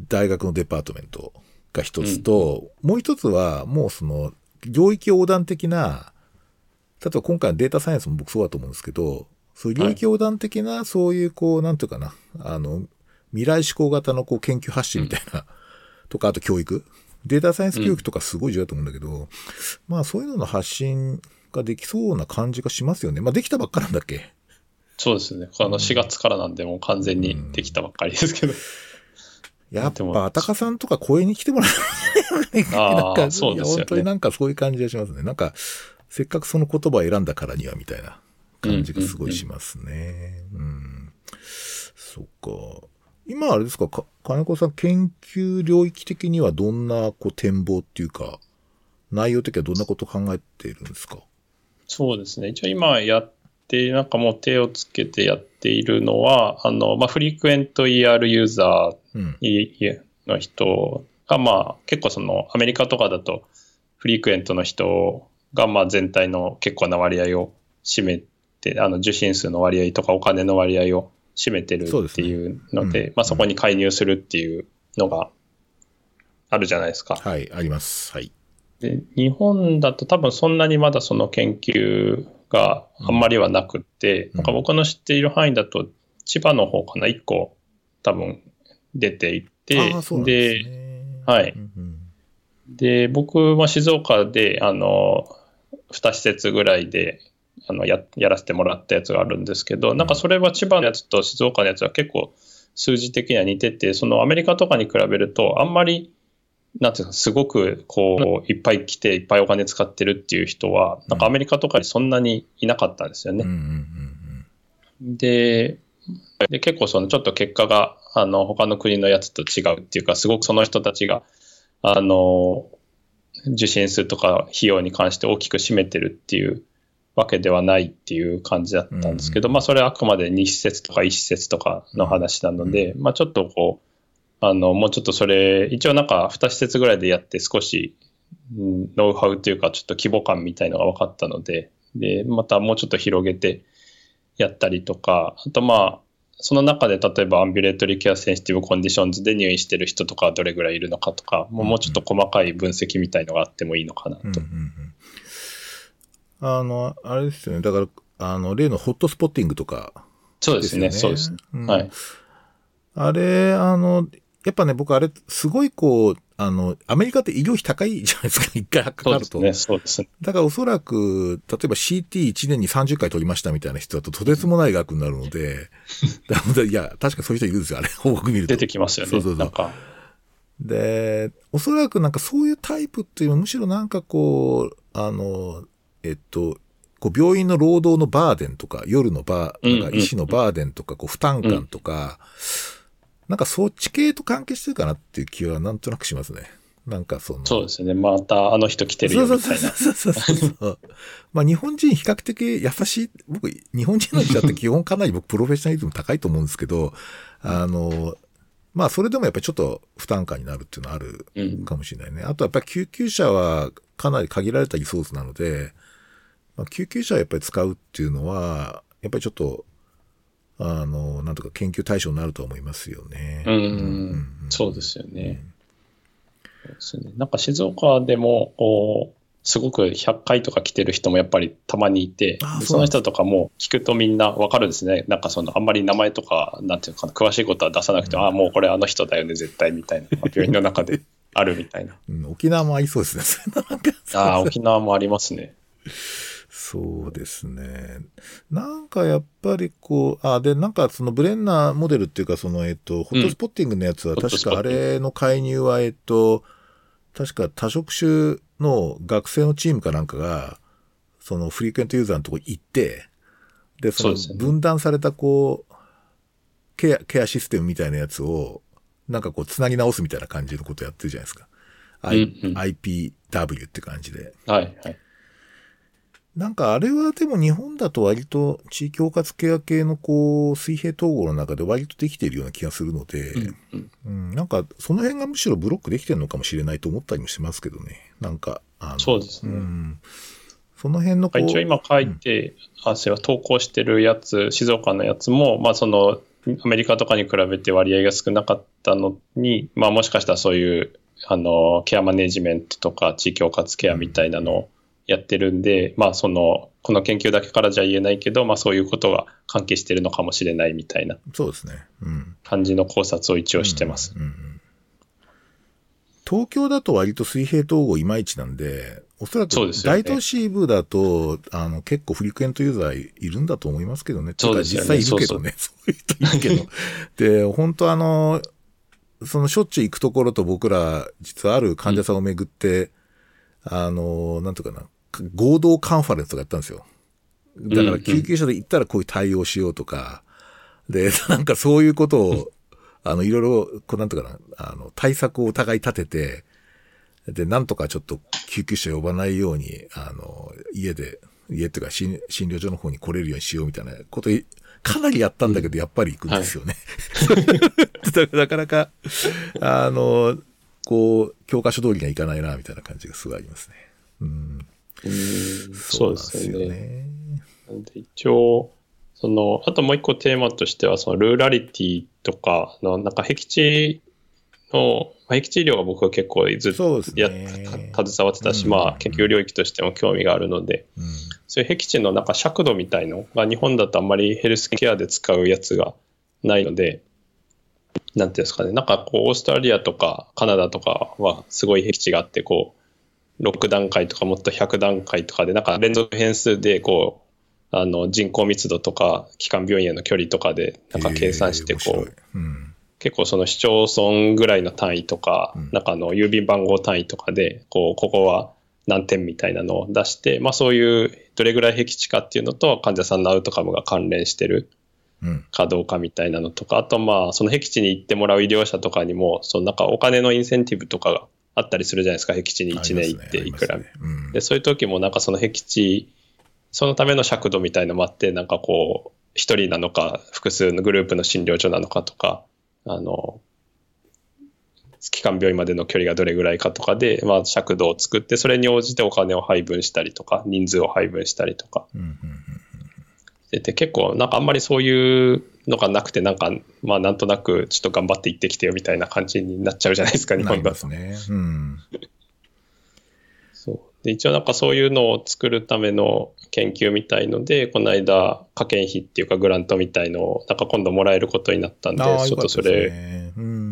大学のデパートメントが一つと、うん、もう一つはもうその領域横断的な、例えば今回のデータサイエンスも僕そうだと思うんですけど、そういう領域横断的な、そういうこう、なんていうかな、あの、未来志向型のこう研究発信みたいな、うん、とか、あと教育。データサイエンス教育とかすごい重要だと思うんだけど、うん、まあそういうのの発信ができそうな感じがしますよね。まあできたばっかなんだっけ？そうですね。あの4月からなんで、もう完全にできたばっかりですけど。やっぱ、あたかさんとか公園に来てもらえなんか、そうですね。本当になんかそういう感じがしますね。なんか、せっかくその言葉を選んだからには、みたいな感じがすごいしますね。うん、うんうん、そっか。今あれですか、か金子さん、研究領域的にはどんなこう展望っていうか、内容的にはどんなことを考えているんですか？そうですね。一応今やっで、なんかもう手をつけてやっているのは、あの、まあ、フリークエント ER ユーザーの人が、まあ、結構その、アメリカとかだと、フリークエントの人が、まあ、全体の結構な割合を占めて、あの受信数の割合とかお金の割合を占めてるっていうので、そまあ、そこに介入するっていうのがあるじゃないですか。はい、あります。はい。で日本だと多分そんなにまだその研究があんまりはなくって、うんなんか僕の知っている範囲だと千葉の方かな、1個多分出ていて、で。はいうんうんで、僕は静岡で、あの、2施設ぐらいで、あの、や、やらせてもらったやつがあるんですけど、なんかそれは千葉のやつと静岡のやつは結構数字的には似てて、そのアメリカとかに比べると、あんまり、なんていうか、すごく、こう、いっぱい来て、いっぱいお金使ってるっていう人は、なんかアメリカとかにそんなにいなかったんですよね。で、で結構そのちょっと結果があの他の国のやつと違うっていうか、すごくその人たちがあの受信数とか費用に関して大きく占めてるっていうわけではないっていう感じだったんですけど、まあそれはあくまで2施設とか1施設とかの話なので、まあちょっとこう、あのもうちょっとそれ、一応なんか2施設ぐらいでやって少し、うんノウハウというかちょっと規模感みたいのが分かったので、で、またもうちょっと広げて、やったりとか、あとまあ、その中で例えば ambulatory care sensitive conditions で入院してる人とかはどれぐらいいるのかとか、もうもうちょっと細かい分析みたいのがあってもいいのかなと。あの、あれですよね。だから、あの、例のホットスポッティングとかそうですね。そうですね。んはい。あれ、あの、やっぱね、僕あれ、すごいこう、あの、アメリカって医療費高いじゃないですか、一回かかると。そうですね、そうですね。だからおそらく、例えば CT1 年に30回取りましたみたいな人だととてつもない額になるので、いや、確かそういう人いるんですよ、あれ、報告見ると。出てきますよね。そうそうそうなんか、で、おそらくなんかそういうタイプっていうのはむしろなんかこう、あの、えっと、こう病院の労働のバーデンとか、夜のバー、なんか医師のバーデンとか、こう負担感とか、なんかそっち系と関係してるかなっていう気はなんとなくしますね。なんかその。そうですね。またあの人来てるよみたいな。そうそうそうそう。まあ日本人比較的優しい、僕、日本人の医者って基本かなり僕プロフェッショナリズム高いと思うんですけど、あの、まあそれでもやっぱりちょっと負担感になるっていうのはあるうんかもしれないね。あとやっぱり救急車はかなり限られたリソースなので、まあ、救急車をやっぱり使うっていうのは、やっぱりちょっと、あの、なんとか研究対象になると思いますよね。うん、うんそうですよね。そうですねなんか静岡でも、こう、すごく100回とか来てる人もやっぱりたまにいてその人とかも聞くとみんなわかるんですね。なんかその、あんまり名前とか、なんていうのかな、詳しいことは出さなくても、ああ、もうこれあの人だよね、絶対みたいな。まあ病院の中で あるみたいな。うん沖縄もありそうですね。ああ、沖縄もありますね。そうですね。なんかやっぱりこう、あ、で、なんかそのブレンナーモデルっていうか、その、えっと、ホットスポッティングのやつは、確かあれの介入は、えっと、確か多職種の学生のチームかなんかが、そのフリークエントユーザーのとこ行って、で、その分断されたこう、ケア、ケアシステムみたいなやつを、なんかこう、つなぎ直すみたいな感じのことやってるじゃないですか。I うんうん IPW って感じで。はい、はい。なんかあれはでも日本だと割と地域包括ケア系のこう水平統合の中で割とできているような気がするので、うんうんうんなんかその辺がむしろブロックできてるのかもしれないと思ったりもしますけどね。なんか、あのそうですね。うんその辺のこう、一応今書いて、あ、そういえば投稿してるやつ、静岡のやつも、まあその、アメリカとかに比べて割合が少なかったのに、まあもしかしたらそういう、あの、ケアマネジメントとか地域包括ケアみたいなのをやってるんで、まあその、この研究だけからじゃ言えないけど、まあそういうことが関係してるのかもしれないみたいなそうですね。うん。感じの考察を一応してます。うんうん東京だと割と水平統合いまいちなんで、おそらく大都市部だと、あの、結構フリクエントユーザーいるんだと思いますけどね。そうですよね実際いるけどね。そういう人いるけど。で、本当あの、そのしょっちゅう行くところと僕ら、実はある患者さんをめぐって、あの、なんとかな、合同カンファレンスとかやったんですよ。だから救急車で行ったらこういう対応しようとか、で、なんかそういうことを、あの、いろいろ、こうなんとかな、あの、対策をお互い立てて、で、なんとかちょっと救急車呼ばないように、あの、家で、家っていうか診診療所の方に来れるようにしようみたいなこと、かなりやったんだけど、やっぱり行くんですよね。だからなかなか、あの、こう、教科書通りにはいかないな、みたいな感じがすごいありますね。うん。うんそうですよね。なんで一応、その、あともう一個テーマとしては、そのルーラリティとかの、なんか僻地の、まあ僻地医療が僕は結構ずっとやっね。携わってたし、うんまあ研究領域としても興味があるので、うんそういう僻地のなんか尺度みたいのが日本だとあんまりヘルスケアで使うやつがないので、なんていうんですかね、なんかこうオーストラリアとかカナダとかはすごい僻地があって、こう、6段階とかもっと100段階とかで、なんか連続変数でこう、あの人口密度とか基幹病院への距離とかでなんか計算してこう、えー面白い。うん。結構その市町村ぐらいの単位とか、うん。なんかあの郵便番号単位とかで、こう、ここは何点みたいなのを出して、まあそういうどれぐらい僻地かっていうのと患者さんのアウトカムが関連してるうん。かどうかみたいなのとか、あとまあその僻地に行ってもらう医療者とかにも、そのなんかお金のインセンティブとかがあったりするじゃないですか、僻地に1年行っていくら。ありますね。うん。で、そういう時もなんかその僻地、そのための尺度みたいのもあって、なんかこう、一人なのか、複数のグループの診療所なのかとか、あの、基幹病院までの距離がどれぐらいかとかで、まあ、尺度を作って、それに応じてお金を配分したりとか、人数を配分したりとか。うんうんしてて、結構、なんかあんまりそういうのがなくて、なんか、まあ、なんとなく、ちょっと頑張って行ってきてよみたいな感じになっちゃうじゃないですか、日本だと。ますね。うん。そうで一応なんかそういうのを作るための研究みたいので、この間、科研費っていうかグラントみたいのを、なんか今度もらえることになったんで、ああ、ちょっとそれ、ね。うん。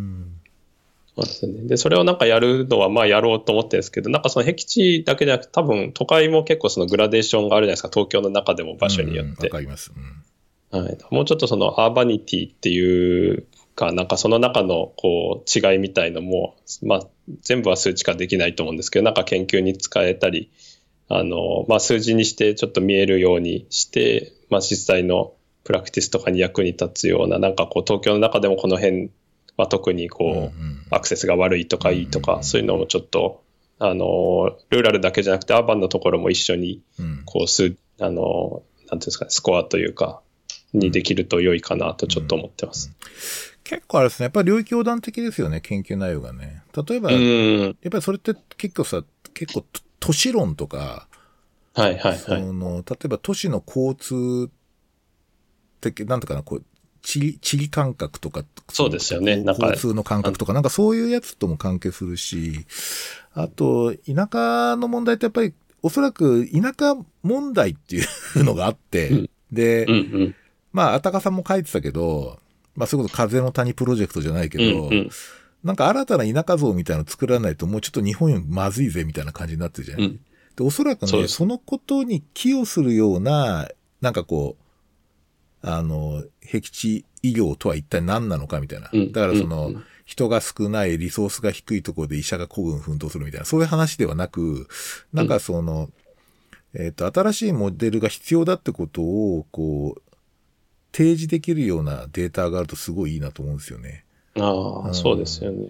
そうですね。で、それをなんかやるのはまあやろうと思ってるんですけど、なんかその僻地だけじゃなくて、多分都会も結構そのグラデーションがあるじゃないですか、東京の中でも場所によっうんて。わかります。うんはい、もうちょっとそのアーバニティっていうか、なんかその中のこう違いみたいのも、まあ全部は数値化できないと思うんですけど、なんか研究に使えたり、あの、まあ数字にしてちょっと見えるようにして、まあ実際のプラクティスとかに役に立つような、なんかこう東京の中でもこの辺は特にこう、うんうんアクセスが悪いとかいいとか、うんそういうのもちょっと、あの、ルーラルだけじゃなくてアーバンのところも一緒にうんこう、す、あの、なんていうんですかね、スコアというか、にできると良いかなとちょっと思ってます。結構あれですね。やっぱり領域横断的ですよね、研究内容がね。例えば、うやん。っぱりそれって結構さ、結構都都市論とか、はいはいそはい。の、例えば都市の交通的、なんとかな、こう、地理、地理感覚とか、そうですよね。なんか交通の感覚とか、なんかそういうやつとも関係するし、あと、田舎の問題ってやっぱり、おそらく田舎問題っていうのがあって、うん。で、うんうん。まあ、あたかさんも書いてたけど、まあ、それこそ風の谷プロジェクトじゃないけど、うんうん。なんか新たな田舎像みたいなの作らないともうちょっと日本よりまずいぜみたいな感じになってるじゃない、うん。で、おそらくね、そそのことに寄与するような、なんかこう、あの、僻地医療とは一体何なのかみたいな。うんだからその、人が少ない、リソースが低いところで医者が孤軍奮闘するみたいな、そういう話ではなく、なんかその、えっ、と、新しいモデルが必要だってことを、こう、提示できるようなデータがあるとすごいいいなと思うんですよね。ああ、うんそうですよね。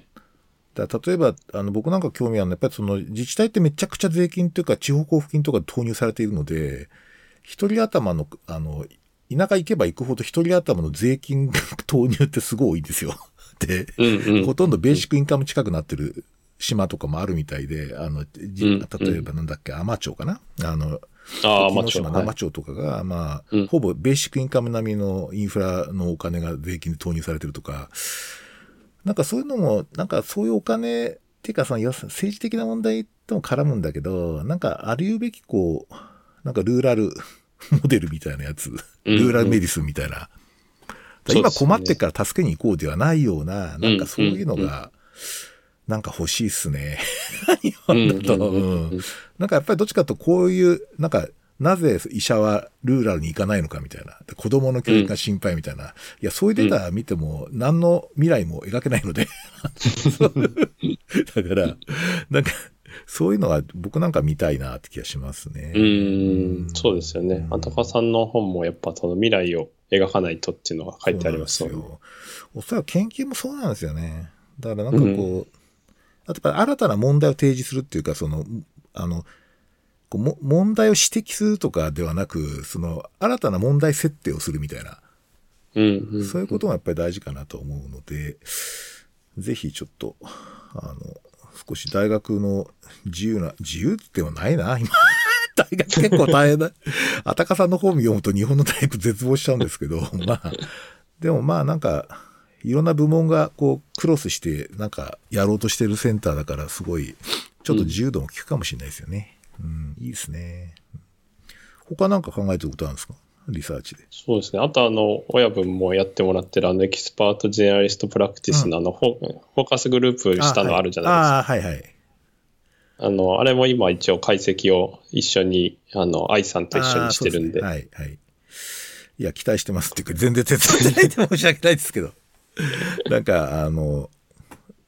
だ例えば、あの、僕なんか興味あるのは、やっぱりその自治体ってめちゃくちゃ税金というか地方交付金とか投入されているので、一人頭の、あの、田舎行けば行くほど一人頭の税金投入ってすごい多いんですよ。で、うんうん。ほとんどベーシックインカム近くなってる島とかもあるみたいで、あの、例えばなんだっけ、海士町かな？あの、あ島の海士町とかが、まあ、うんほぼベーシックインカム並みのインフラのお金が税金で投入されてるとか、なんかそういうのも、なんかそういうお金っていうか、その政治的な問題とも絡むんだけど、なんかありうべきこう、なんかルーラル モデルみたいなやつ、うん。ルーラルメディスンみたいな。だから今そうですね。困ってっから助けに行こうではないような、なんかそういうのが、なんか欲しいっすね。日本だと。うん。うん。うん。うん。なんかやっぱりどっちかとこういう、なんか、なぜ医者はルーラルに行かないのかみたいな。で子供の教育が心配みたいな。いや、そういうデータ見ても何の未来も描けないので。だから、なんか、そういうのは僕なんか見たいなって気がしますね。うーん、そうですよね。あたかさんの本もやっぱその未来を描かないとっていうのが書いてありますよね。そうなんですよ。おそらく研究もそうなんですよね。だからなんかこう、あとやっぱ新たな問題を提示するっていうか、その、あの、こうも問題を指摘するとかではなく、その、新たな問題設定をするみたいな、うんうん。そういうことがやっぱり大事かなと思うので、ぜひちょっと、あの、少し大学の自由な、自由ではないな、今。大学結構大変だ。あたかさんの本読むと日本の大学絶望しちゃうんですけど、まあ、でもまあなんか、いろんな部門がこうクロスしてなんかやろうとしてるセンターだからすごい、ちょっと自由度も効くかもしれないですよね。うん、いいですね。他なんか考えてることあるんですか？リサーチで。そうですね。あと、あの、親分もやってもらってる、あの、 expert generalist practice の、あの、フォーカスグループしたのあるじゃないですか。あ、はい、あはいはい。あの、あれも今一応解析を一緒に、あの、愛さんと一緒にしてるんで。でね、はいはい。いや、期待してますっていうか、全然手伝ってないで申し訳ないですけど。なんか、あの、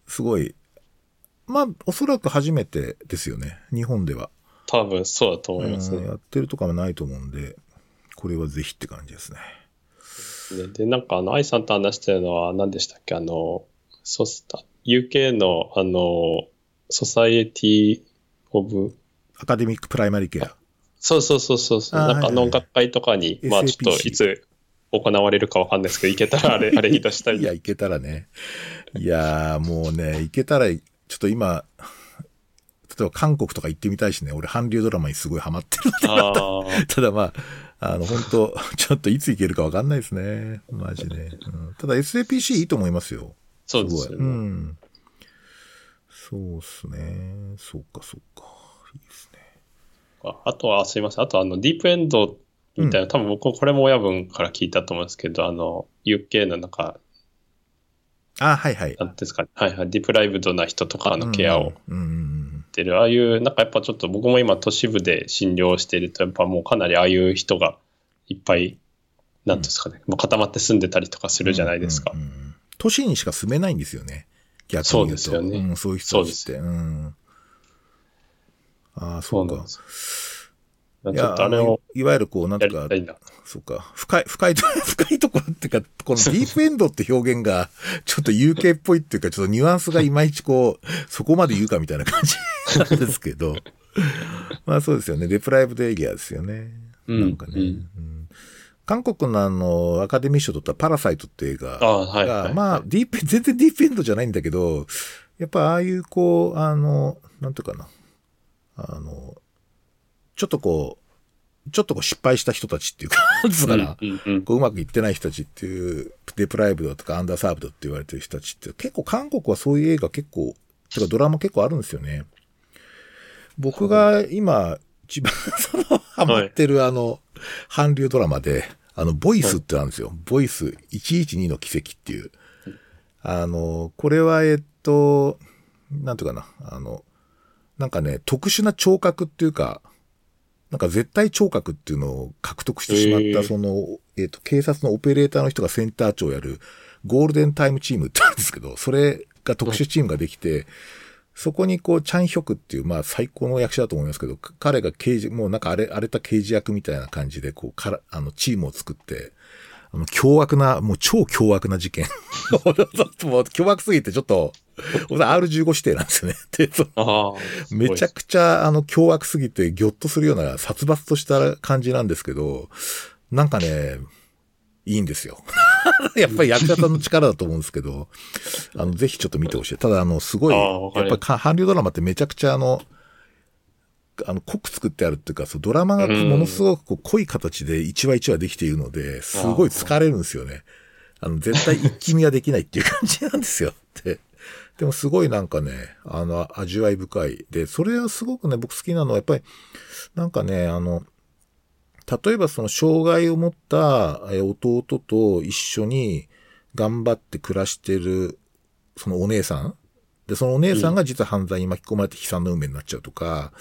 すごい、まあ、おそらく初めてですよね。日本では。多分そうだと思いますね。やってるとかもないと思うんで、これはぜひって感じですね。で、なんかあの、愛さんと話してるのは何でしたっけ？あの、ソスタ、UK のあの、 Society of Academic Primary Care。そうそうそうそう。なんかあの学会とかに、まあちょっといつ行われるかわかんないですけど、行けたらあれ、あれに出したい。いや、行けたらね。いやもうね、行けたら、ちょっと今、例えば韓国とか行ってみたいしね、俺韓流ドラマにすごいハマってる ただまあ、あの、本当ちょっといつ行けるかわかんないですね。マジで、うん。ただ SAPC いいと思いますよ。そうですね。うん。そうっすね。そうか、そうか。いいですね。ああとは、すいません。あと、あの、ディープエンドみたいな、うん、多分僕、これも親分から聞いたと思うんですけど、あの、UK のなんか、あ、はいはい。なんですかね。はいはい。ディプライブドな人とかのケアをってる、ああいう、なんかやっぱちょっと僕も今都市部で診療してると、やっぱもうかなりああいう人がいっぱい、なんですかね、もう固まって住んでたりとかするじゃないですか。都市にしか住めないんですよね。逆に言うと。そうですよね。うん、そういう人たちって。ううん。ああ、そうか。ちょっとあれをいわゆるこう、なんとか、そうか、深い、深いと、深いところっていうか、このディープエンドって表現が、ちょっと UK っぽいっていうか、ちょっとニュアンスがいまいちこう、そこまで言うかみたいな感じな んですけど、まあそうですよね。デプライブドエリアですよね。うん、なんかね。うん、韓国のあの、アカデミー賞取ったパラサイトって映画が、はいはい、まあ、ディープ、全然ディープエンドじゃないんだけど、やっぱああいうこう、あの、なんていうかな、あの、ちょっとこう、ちょっとこう失敗した人たちっていうか、ですから、こううまくいってない人たちっていう、デプライブドとかアンダーサーブドって言われてる人たちって結構韓国はそういう映画結構、てかドラマ結構あるんですよね。僕が今、一番 その、ハマってるあの、韓流ドラマで、あの、ボイスってあるんですよ。ボイス112の奇跡っていう。あの、これは、えっと、なんていうかな、あの、なんかね、特殊な聴覚っていうか、なんか絶対聴覚っていうのを獲得してしまった、その、えっ、ー、と、警察のオペレーターの人がセンター長をやるゴールデンタイムチームってあるんですけど、それが特殊チームができて、そこにこう、チャンヒョクっていう、まあ最高の役者だと思いますけど、彼が刑事、もうなんか荒れ、荒れた刑事役みたいな感じで、こう、から、あの、チームを作って、あの、凶悪な、もう超凶悪な事件。も う凶悪すぎてちょっと、R15 指定なんですよね。で、そめちゃくちゃ、あの、凶悪すぎて、ぎょっとするような殺伐とした感じなんですけど、なんかね、いいんですよ。やっぱり役者さんの力だと思うんですけど、あの、ぜひちょっと見てほしい。ただ、あの、すごい、やっぱり韓流ドラマってめちゃくちゃあの、あの、濃く作ってあるっていうか、そうドラマがものすごくこう濃い形で一話一話できているので、すごい疲れるんですよね。あの、絶対一気見はできないっていう感じなんですよ。で、でもすごいなんかね、あの、味わい深い。で、それはすごくね、僕好きなのは、やっぱり、なんかね、あの、例えばその障害を持った弟と一緒に頑張って暮らしてる、そのお姉さん。で、そのお姉さんが実は犯罪に巻き込まれて悲惨な運命になっちゃうとか、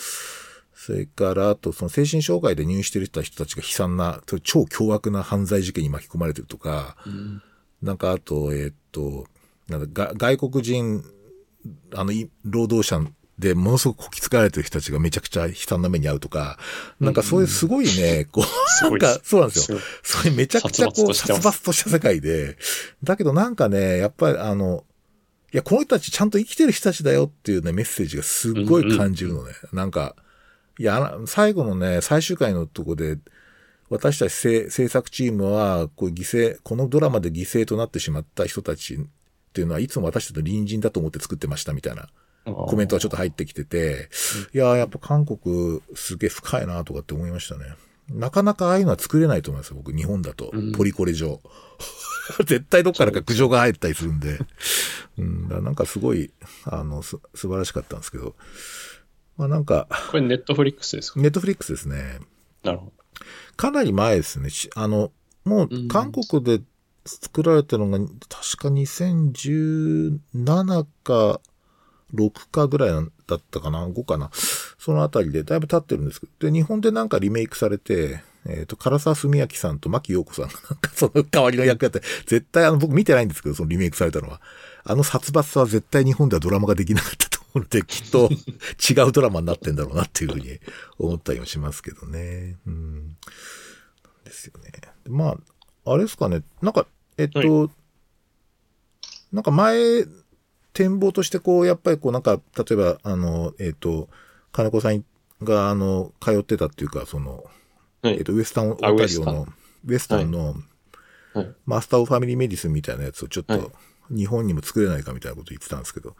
それから、あと、その精神障害で入院してる人たちが悲惨な、超凶悪な犯罪事件に巻き込まれてるとか、うん、なんかあと、えー、っと、なんか外国人、あの、労働者でものすごくこき使われてる人たちがめちゃくちゃ悲惨な目に遭うとか、なんかそういうすごいね、こう、なんかそうなんですよ。そういうめちゃくちゃこう、殺伐とした世界で、だけどなんかね、やっぱりあの、いや、この人たちちゃんと生きてる人たちだよっていうね、メッセージがすっごい感じるのね。なんか、いや、最後のね、最終回のとこで、私たち制作チームは、こう犠牲、このドラマで犠牲となってしまった人たちっていうのは、いつも私たちの隣人だと思って作ってましたみたいなコメントがちょっと入ってきてて、いやーやっぱ韓国すげえ深いなとかって思いましたね。なかなかああいうのは作れないと思いますよ、僕、日本だと。ポリコレ上。絶対どっからか苦情が入ったりするんで。うん、なんかすごい、あの、す、素晴らしかったんですけど。まあなんか、これネットフリックスですか？ネットフリックスですね。なるほかなり前ですね。しあの、もう韓国で作られたのが、確か2017か6かぐらいだったかな ?5 かな？そのあたりでだいぶ経ってるんですけど。で、日本でなんかリメイクされて、えっ、と、唐沢文明さんと牧陽子さんがなんか その代わりの役やって、絶対あの僕見てないんですけど、そのリメイクされたのは。あの殺伐さは絶対日本ではドラマができなかったと思うので、きっと違うドラマになってんだろうなっていうふうに思ったりもしますけどね。うん。ですよね。まあ、あれですかね。なんか、えっと、なんか前、展望としてこう、やっぱりこうなんか、例えば、あの、えっと、金子さんが、あの、通ってたっていうか、その、はい。えっと、ウエスタンオンタリオのウエスタン。の、はい。 Master of Family Medicine みたいなやつをちょっはい。と、日本にも作れないかみたいなこと言ってたんですけど、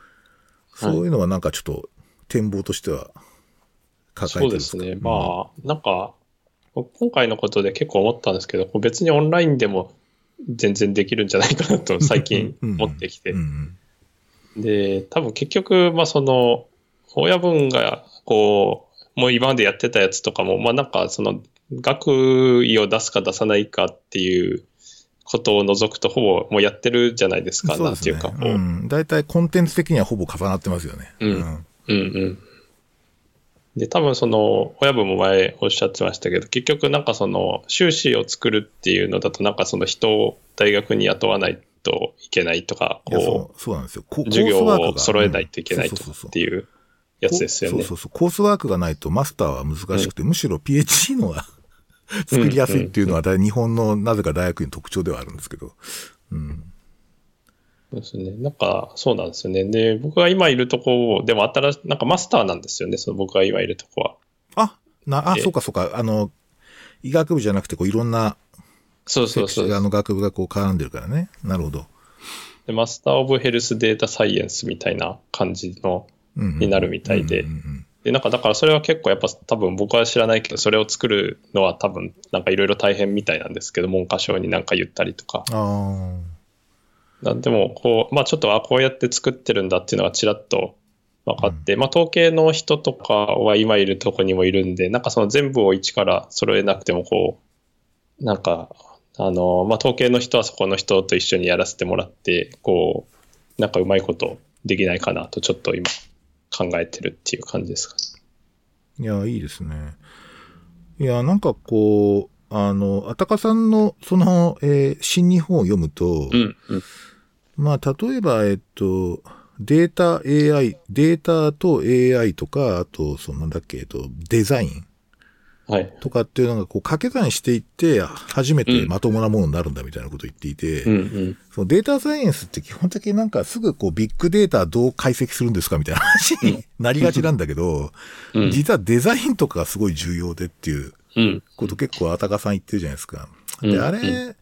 そういうのはなんかちょっと、展望としては、抱えそてるんか？うですね。まあ、なんか、今回のことで結構思ったんですけど、別にオンラインでも全然できるんじゃないかなと最近思ってきて。うん。うんで、多分結局、まあその、親分が、こう、もう今までやってたやつとかも、まあなんかその、学位を出すか出さないかっていうことを除くと、ほぼもうやってるじゃないですか、すねなんていうか、こう。うん。大体コンテンツ的にはほぼ重なってますよね。うんうんうん。で、多分その、親分も前おっしゃってましたけど、結局なんかその、修士を作るっていうのだと、なんかその人を大学に雇わないといけないとか、こう、そうなんですよ。授業を揃えないといけないとかっていうやつですよね。そうそうそう。コースワークがないとマスターは難しくて、むしろ PhD のが 作りやすいっていうのは、だい日本のなぜか大学の特徴ではあるんですけど。うん。そうですね。なんか、そうなんですよね。で、僕が今いるとこ、でも新しなんかマスターなんですよね、その僕が今いるとこは。あ、な、あ、えそうかそうか。あの、医学部じゃなくて、こういろんなそうそうそう。あの学部がこう絡んでるからね。なるほど。でマスター・オブ・ヘルス・データ・サイエンスみたいな感じの、になるみたいでで、なんかだからそれは結構やっぱ多分僕は知らないけど、それを作るのは多分なんかいろいろ大変みたいなんですけど、文科省になんか言ったりとか。あなんでも、こう、まあちょっと、あ、こうやって作ってるんだっていうのがちらっと分かって、まあ統計の人とかは今いるとこにもいるんで、なんかその全部を一から揃えなくても、こう、なんか、あの、まあ統計の人はそこの人と一緒にやらせてもらって、こう、なんかうまいことできないかなとちょっと今考えてるっていう感じですかね。いや、いいですね。いや、なんかこう、あの、あたかさんの、その、えー新日本を読むと、うん、うん。まあ、例えば、えっと、データ AI、データと AI とか、あと、そのなんだっけ、えっと、デザインはい。とかっていうのが、こう、掛け算していって、初めてまともなものになるんだみたいなことを言っていて、うん、うん。そのデータサイエンスって基本的になんかすぐこうビッグデータどう解析するんですかみたいな話になりがちなんだけど、うん実はデザインとかがすごい重要でっていううん。こと結構あたかさん言ってるじゃないですか。で、うんあれ、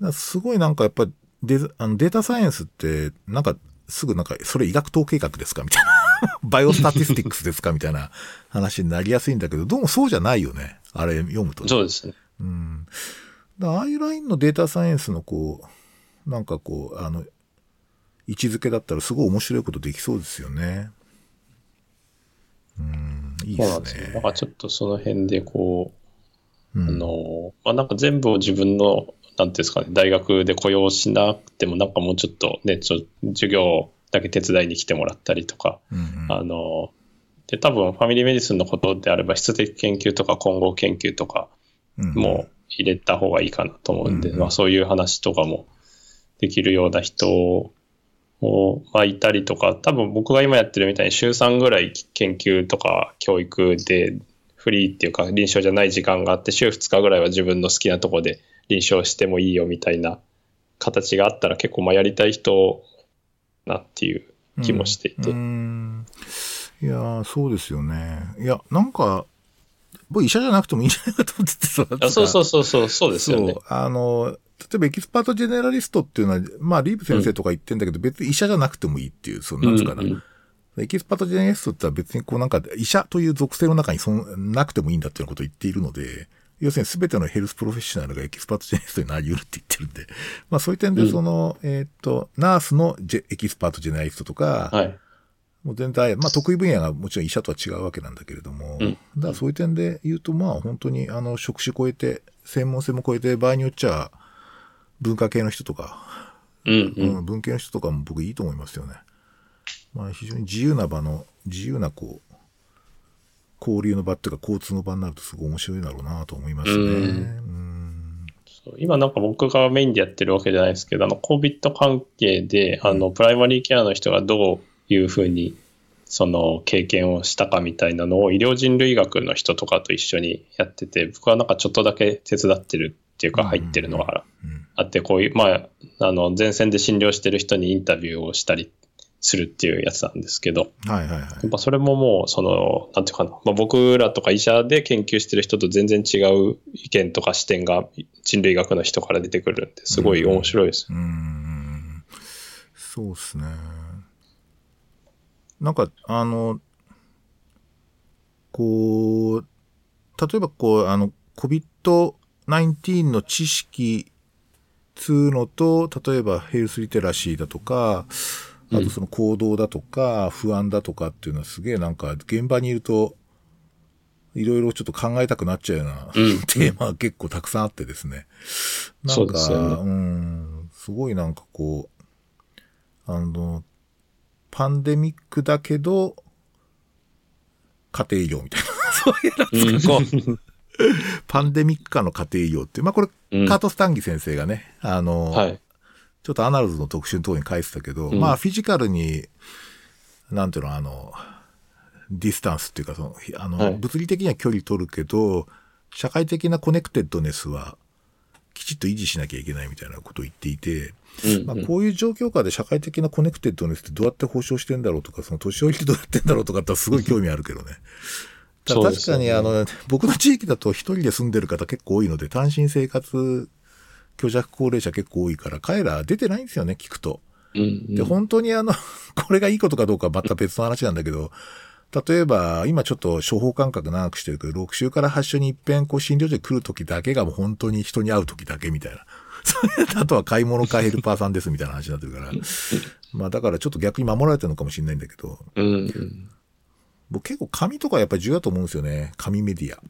なすごいなんかやっぱデザあのデータサイエンスってなんかすぐなんかそれ医学統計学ですかみたいな。biostatistics ですかみたいな話になりやすいんだけど、どうもそうじゃないよね。あれ読むとね、そうですね。うん。だからああいうラインのデータサイエンスのこう、なんかこう、あの、位置づけだったらすごい面白いことできそうですよね。うん、いいでそうなんですすね。ねだ。からちょっとその辺でこう、うんあの、まあ、なんか全部を自分の、なんていうんですかね、大学で雇用しなくても、なんかもうちょっとね、ちょ授業だけ手伝いに来てもらったりとか、うんうん。あの、で、多分ファミリーメディスンのことであれば、質的研究とか混合研究とかうんも入れた方がいいかなと思うんで、うんまあ、そういう話とかもできるような人を、まあ、いたりとか、多分僕が今やってるみたいに週3ぐらい研究とか教育でフリーっていうか臨床じゃない時間があって、週2日ぐらいは自分の好きなとこで臨床してもいいよみたいな形があったら結構まあやりたい人なっていう気もしていて。うんいやーそうですよね。いや、なんか、僕医者じゃなくてもいいんじゃないかと思っててさ。あそうそうそうそう、そうですよねそう。。あの、例えば expert generalist っていうのは、まあ、リーブ先生とか言ってんだけど、別に医者じゃなくてもいいっていう、その、なんつうかな。うんうん expert generalist ってのは別にこうなんか医者という属性の中にそんなくてもいいんだっていうことを言っているので、要するに全ての health professional が expert generalist になり得るって言ってるんで、まあそういう点でその、うん、えっ、と、ナースのジェ expert generalist とか、はい、もう全体、まあ得意分野がもちろん医者とは違うわけなんだけれども、うん、だからそういう点で言うとまあ本当にあの職種超えて、専門性も超えて場合によっちゃ文化系の人とか、うん、うん、文系の人とかも僕いいと思いますよね。まあ非常に自由な場の、自由なこう、交流の場っていうか交通の場になるとすごい面白いだろうなと思いますね。うん。今なんか僕がメインでやってるわけじゃないですけど、あの、COVID 関係で、あの、プライマリーケアの人がどういうふうに、その経験をしたかみたいなのを医療人類学の人とかと一緒にやってて、僕はなんかちょっとだけ手伝ってるっていうか入ってるのがあって、こういう、まあ、あの、前線で診療してる人にインタビューをしたりするっていうやつなんですけど、はいはいはい。やっぱそれももう、その、なんていうかな、まあ、僕らとか医者で研究してる人と全然違う意見とか視点が人類学の人から出てくるんで、すごい面白いです。うん、うんそうですね。なんか、あの、こう、例えばこう、あの、COVID-19 の知識つうのと、例えばヘルスリテラシーだとか、あとその行動だとか、不安だとかっていうのはすげえなんか現場にいると、いろいろちょっと考えたくなっちゃうような、うん、テーマが結構たくさんあってですね。なんか、うね、うん、すごいなんかこう、あの、パンデミックだけど、家庭医療みたいな。そういうなん。かこう、パンデミック下の家庭医療っていう、まあこれ、うん、カート・スタンギ先生がね、あの、はい、ちょっと Annals の特集のところに書いてたけど、うん、まあフィジカルに、なんていうの、あの、ディスタンスっていうか、その、あの、はい、物理的には距離取るけど、社会的な connectedness は、きちっと維持しなきゃいけないみたいなことを言っていて、まあ、こういう状況下で社会的な connectedness ってどうやって保障してんだろうとか、その年寄りってどうやってんだろうとかってすごい興味あるけどね。確かに、あの、僕の地域だと一人で住んでる方結構多いので、単身生活虚弱高齢者結構多いから、彼ら出てないんですよね、聞くと。うんうん、で、本当にあの、これがいいことかどうかはまた別の話なんだけど、例えば、今ちょっと処方間隔長くしてるけど、6週から8週に一遍こう診療所に来るときだけがもう本当に人に会うときだけみたいな。あとは買い物かヘルパーさんですみたいな話になってるから。まあだからちょっと逆に守られてるのかもしれないんだけど。うん、うん、僕結構紙とかやっぱり重要だと思うんですよね。紙メディア。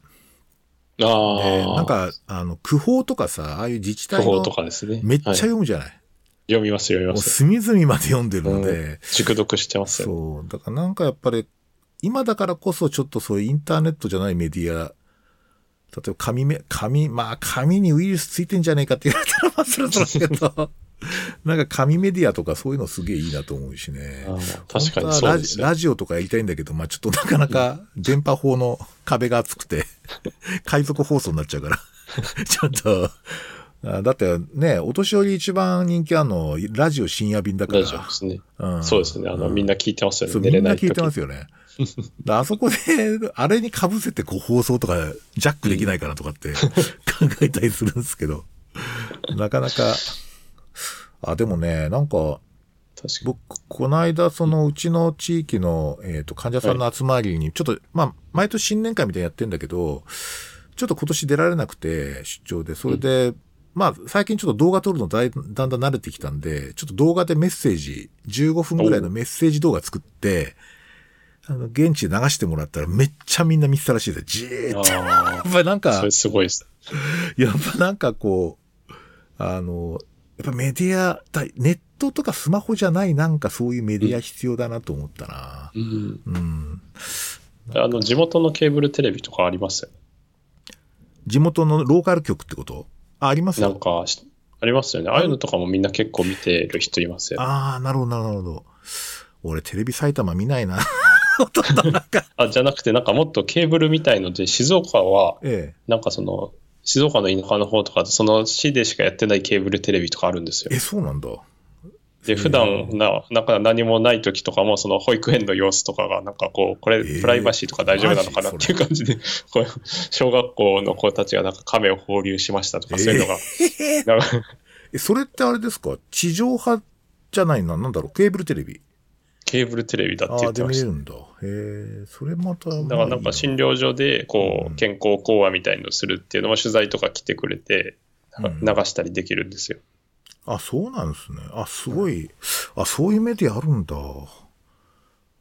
ああ。なんか、あの、区法とかさ、ああいう自治体の。とかですね。めっちゃ読むじゃない？はい、読みます、読みます。隅々まで読んでるので。うん、熟読してますよ、ね。そう。だからなんかやっぱり、今だからこそちょっとそういうインターネットじゃないメディア、例えば紙め、紙、まあ紙にウイルスついてんじゃねえかって言われたらまあそれだけど。なんか紙メディアとかそういうのすげえいいなと思うしね。確かにそうですねラ。ラジオとかやりたいんだけど、まあちょっとなかなか電波法の壁が厚くて、海賊放送になっちゃうから。ちょっと、だってね、お年寄り一番人気あるの、ラジオ深夜便だから。ラジオですね。うん、そうですね。あの、うん、みんな聞いてますよね。みんな聞いてますよね。あそこで、あれに被せてこう放送とかジャックできないかなとかって考えたりするんですけど、なかなかあ、でもね、なんか、僕、この間、そのうちの地域の、えっ、ー、と、患者さんの集まりに、ちょっと、まあ、毎年新年会みたいにやってんだけど、ちょっと今年出られなくて、出張で、それで、うん、まあ、最近ちょっと動画撮るのだだんだん慣れてきたんで、ちょっと動画でメッセージ、15分ぐらいのメッセージ動画作って、あの、現地で流してもらったらめっちゃみんな見てたらしいです。じーっと。やっぱりなんか、それすごいです。やっぱなんかこう、あの、やっぱメディア、ネットとかスマホじゃないなんかそういうメディア必要だなと思ったな。うん。うん。あの、地元のケーブルテレビとかありますよ。地元のローカル局ってこと？あ、あります？よ。なんか、ありますよね。ああいうのとかもみんな結構見てる人いますよ。ああ、なるほど、なるほど。俺、テレビ埼玉見ないな。あ、じゃなくて、なんかもっとケーブルみたいので、静岡は、ええ、なんかその、静岡の田舎の方とかその市でしかやってないケーブルテレビとかあるんですよ。え、そうなんだ。で、普段な、なんか何もない時とかも、その保育園の様子とかが、なんかこう、これ、プライバシーとか大丈夫なのかなっていう感じで、こう小学校の子たちがなんか亀を放流しましたとか、そういうのが。えそれってあれですか？地上波じゃないな、なんだろう、ケーブルテレビ。ケーブルテレビだってああ、言ってました。で見れるんだ。へえ、それまた。だからなんか診療所でこうんう健康講話みたいのをするっていうのも取材とか来てくれてうん流したりできるんですよ。あ、そうなんですね。あ、すごい。あ、そういうメディアあるんだ。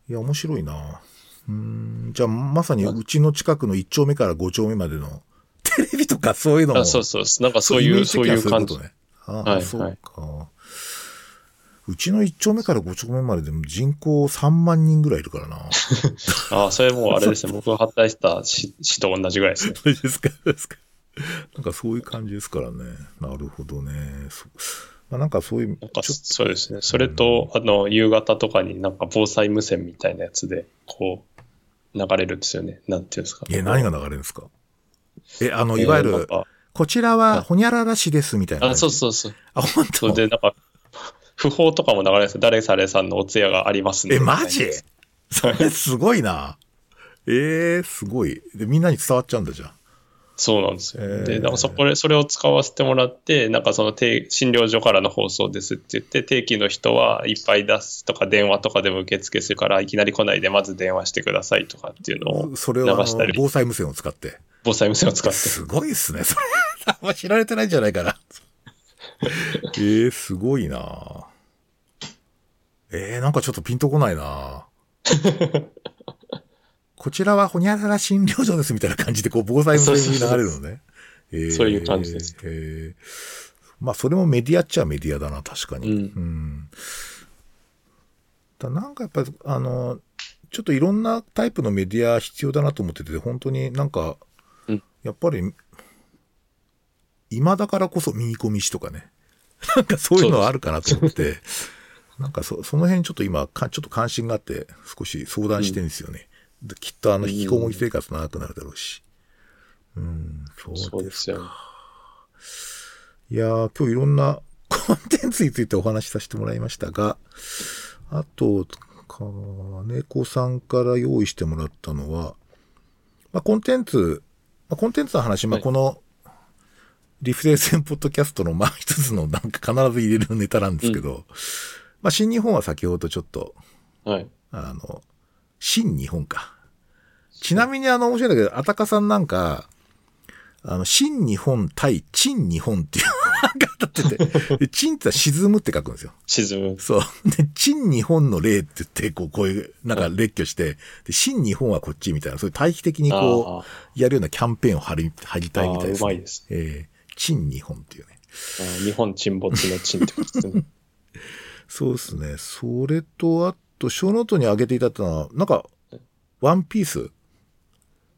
いや、面白いな。うーん。じゃあ、まさにうちの近くの1丁目から5丁目までの テレビとかそういうのも。あそうそうそう。なんかそういう、そういう感じ。ね。ああ、はいそうか。うちの1丁目から5丁目まででも人口3万人ぐらいいるからな。あ あ、それもうあれですね。僕が働いてた市市と同じぐらいですね。そうですか、ですか。なんかそういう感じですからね。なるほどね。まあ、なんかそういう、なんかそうですね。それと、あの、夕方とかになんか防災無線みたいなやつで、こう、流れるんですよね。なんていうんですか。え、何が流れるんですか？え、あの、いわゆる、えーこちらはほにゃらら市ですみたいな。あ、そうそうそう。あ、本当？で、なんか、不法とかも流れですよ。誰々さんのお通夜がありますね。え、マジ？それ すごいな。えー、すごい。で、みんなに伝わっちゃうんだじゃん。そうなんですよ。えーで、なんかそこで、それを使わせてもらって、なんかその定診療所からの放送ですって言って、定期の人はいっぱい出すとか、電話とかでも受付するから、いきなり来ないでまず電話してくださいとかっていうのを、それをあの流したり防災無線を使って。防災無線を使って。すごいっすね。それ、あんま知られてないんじゃないかな。えー、すごいな。えー、なんかちょっとピンとこないな。こちらはほにゃらら診療所ですみたいな感じで、こう、防災無線に流れるのね。え ーそういう感じです。えーまあ、それもメディアっちゃメディアだな、確かに。うんんだなんかやっぱり、あの、ちょっといろんなタイプのメディア必要だなと思ってて、本当になんか、うんやっぱり、今だからこそ耳込みしとかね。なんかそういうのはあるかなと思って、なんかそその辺ちょっと今か、ちょっと関心があって、少し相談してるんですよね。できっとあの、引きこもり生活長くなるだろうし。うん、そそううですですよね。いやー、今日いろんな コンテンツについてお話しさせてもらいましたが、あと、金子さんから用意してもらったのは、まあ、コンテンツ、まあ、コンテンツの話、まあ、はいこの、リフレーセンポッドキャストの、まあ、一つのなんか必ず入れるネタなんですけど、まあ、新日本は先ほどちょっと、はい。あの、新日本か。ちなみにあの、面白いんだけど、あたかさんなんか、あの、新日本対陳日本っていう、なんか当たってて、で陳って沈むって書くんですよ。沈む。そう。で、陳日本の例って言って、こう、こういう、なんか列挙して、で、新日本はこっちみたいな、そういう対比的にこう、やるようなキャンペーンを張り、張りたいみたいです、あーうまいですえー、沈日本っていうね。日本沈没の沈ってことですね。そうですね。それと、あと、ショーノートに上げていただいたのは、なんか、ワンピース？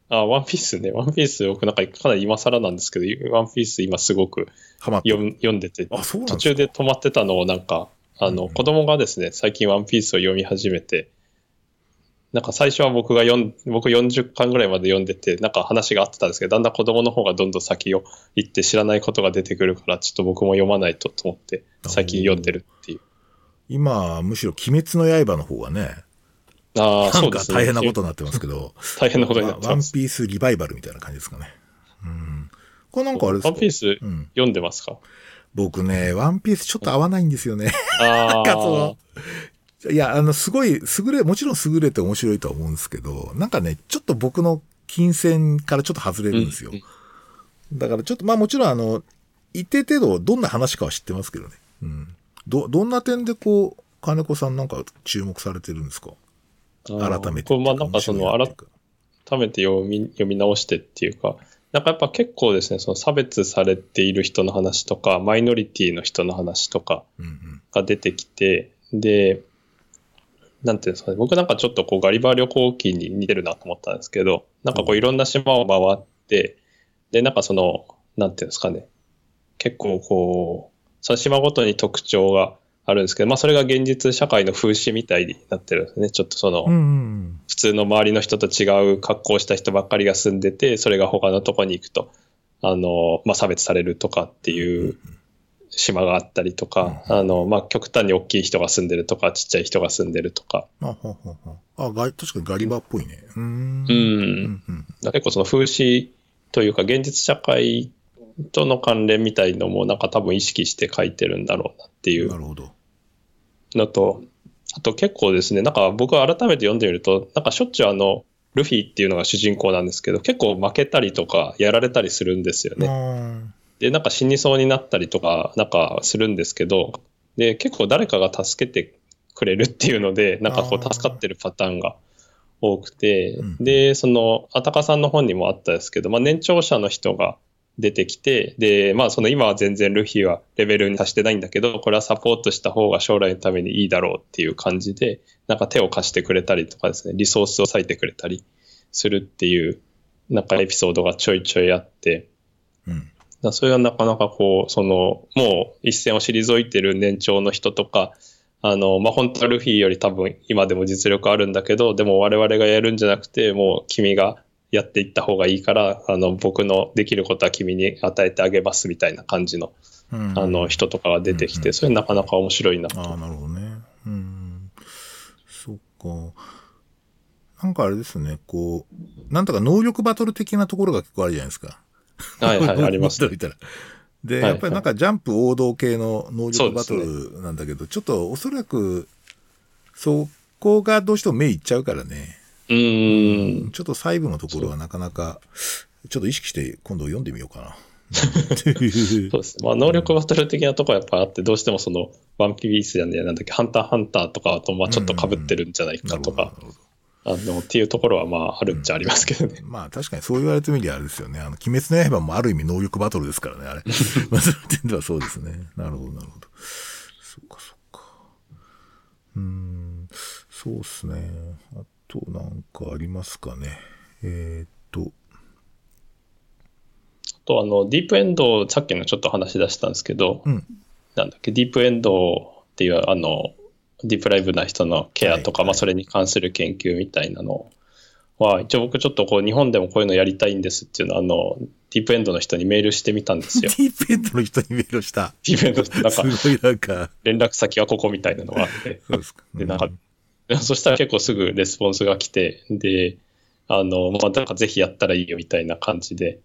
あ、ワンピースね。ワンピース僕なんかかなり今更なんですけど、ワンピース今すごく。読ん読んでて、あ、そう途中で止まってたのをなんか、あの、子供がですね、最近ワンピースを読み始めて、なんか最初は僕が読ん、僕40巻ぐらいまで読んでて、なんか話があってたんですけど、だんだん子供の方がどんどん先を行って知らないことが出てくるから、ちょっと僕も読まないとと思って、最近読んでるっていう。今、むしろ鬼滅の刃の方がね、あんかそうですね。大変なことになってますけど、大変なことになワワンってます。ピースリバイバルみたいな感じですかね。うん。これなんかあれですか？ワンピースうん。読んでますか？僕ね、ワンピースちょっと合わないんですよね。あなんかそあの、いや、あの、すごい、優れ、もちろん優れて面白いとは思うんですけど、なんかね、ちょっと僕の金銭からちょっと外れるんですよ。うんだからちょっと、まあもちろんあの、一定程度どんな話かは知ってますけどね。うん。ど、どんな点でこう、金子さんなんか注目されてるんですか？改めて。まあなんかその、改めて読み読み直してっていうか、なんかやっぱ結構ですね、その差別されている人の話とか、マイノリティの人の話とかうんうん。が出てきて、で、なんていうんですかね、僕なんかちょっとこうガリバー旅行記に似てるなと思ったんですけど、なんかこういろんな島を回って、で、なんかその、なんていうんですかね、結構こう、その島ごとに特徴があるんですけど、まあそれが現実社会の風刺みたいになってるんですね。ちょっとその、普通の周りの人と違う格好をした人ばっかりが住んでて、それが他のとこに行くと、あの、まあ、差別されるとかっていう島があったりとか、あの、まあ、極端に大きい人が住んでるとか、ちっちゃい人が住んでるとか、あ、はははあ、確かにガリバーっぽいね。うん。うん。結構その風刺というか、現実社会との関連みたいのも、なんか多分意識して書いてるんだろうなっていう。のと、あと結構ですね、なんか僕は改めて読んでみると、なんかしょっちゅうあの、ルフィっていうのが主人公なんですけど、結構負けたりとかやられたりするんですよね。ね。で、なんか死にそうになったりとか、なんかするんですけど、で、結構誰かが助けてくれるっていうので、なんかこう助かってるパターンが多くてうん、で、その、あたかさんの本にもあったですけど、まあ年長者の人が出てきて、で、まあその今は全然ルフィはレベルに達してないんだけど、これはサポートした方が将来のためにいいだろうっていう感じで、なんか手を貸してくれたりとかですね、リソースを割いてくれたりするっていう、なんかエピソードがちょいちょいあって、うん。だそれはなかなかこう、その、もう一線を退いてる年長の人とか、あの、まあ、本当はルフィより多分今でも実力あるんだけど、でも我々がやるんじゃなくて、もう君がやっていった方がいいから、あの、僕のできることは君に与えてあげますみたいな感じの、うんあの、人とかが出てきて、うんうんそれなかなか面白いなと。ああ、なるほどね。うん。そっか。なんかあれですね、こう、なんとか能力バトル的なところが結構あるじゃないですか。はいはい、ありますね。ね。で、はいやっぱりなんかジャンプ王道系の能力バトルなんだけど、ちょっとおそらく、そこがどうしても目いっちゃうからね。うーん。ちょっと細部のところはなかなか、ちょっと意識して今度読んでみようかな。そうですね。まあ、能力バトル的なところはやっぱあって、どうしてもその、ワンピースじゃねえ、なんだっけ、ハンターハンターとかと、まあ、ちょっと被ってるんじゃない。かとかあの、っていうところはまあ、あるっちゃありますけどね。まあ確かにそう言われてみりゃあれですよね。あの、鬼滅の刃もある意味能力バトルですからね、あれ。まあその点ではそうですね。なるほど、なるほど。そっか、そっか。うーん、そうですね。あとなんかありますかね。えーっと、あと、あの、ディープエンド、さっきのちょっと話し出したんですけど、うん。なんだっけ、ディープエンドっていう、あの、ディープライブな人のケアとか、はいまあ、それに関する研究みたいなのは、一応僕ちょっとこう、日本でもこういうのやりたいんですっていうのは、あの、ディープエンドの人にメールしてみたんですデよ。ィープエンドの人にメールをした。ディープエンドってなんか、すごいなんか、連絡先はここみたいなのがあって。そうですか。で、なんか、そしたら結構すぐレスポンスが来て、で、あの、まあ、なんかぜひやったらいいよみたいな感じで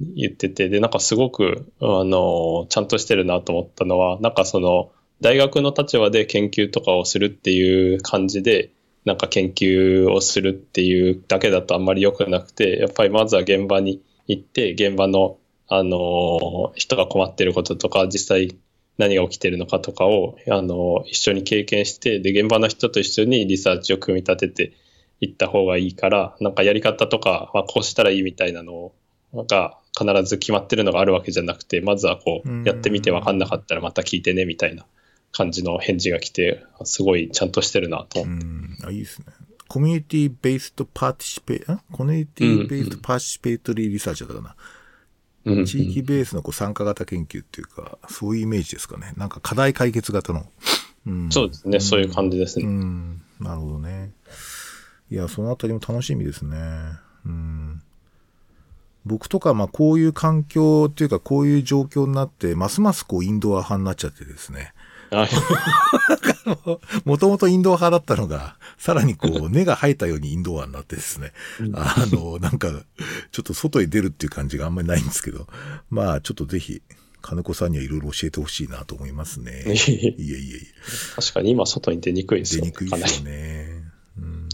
言ってて、で、なんかすごく、あの、ちゃんとしてるなと思ったのは、なんかその、大学の立場で研究とかをするっていう感じで、なんか研究をするっていうだけだとあんまり良くなくて、やっぱりまずは現場に行って、現場の、あの、人が困ってることとか、実際何が起きてるのかとかを、あの、一緒に経験して、で、現場の人と一緒にリサーチを組み立てていった方がいいから、なんかやり方とか、まあ、こうしたらいいみたいなのが必ず決まってるのがあるわけじゃなくて、まずはこうやってみて分かんなかったらまた聞いてね、みたいな感じの返事が来て、すごいちゃんとしてるなとう。ん、あ、いいですね。 community-based participa、ん community-based participatory research だったかな。うんうん地域ベースのこう参加型研究っていうか、そういうイメージですかね。なんか課題解決型の。うん、そうですね、そういう感じですうね。ん、なるほどね。いや、そのあたりも楽しみですね。うん。僕とか、まあ、こういう環境っていうか、こういう状況になって、ますますこう、インドア派になっちゃってですね。はいもともとインドア派だったのが、さらにこう、根が生えたようにインドアになってですね。あの、なんか、ちょっと外へ出るっていう感じがあんまりないんですけど、まあ、ちょっとぜひ、金子さんにはいろいろ教えてほしいなと思いますね。いえいえいえ。確かに今外に出にくいですよね。出にくいですよね。うん。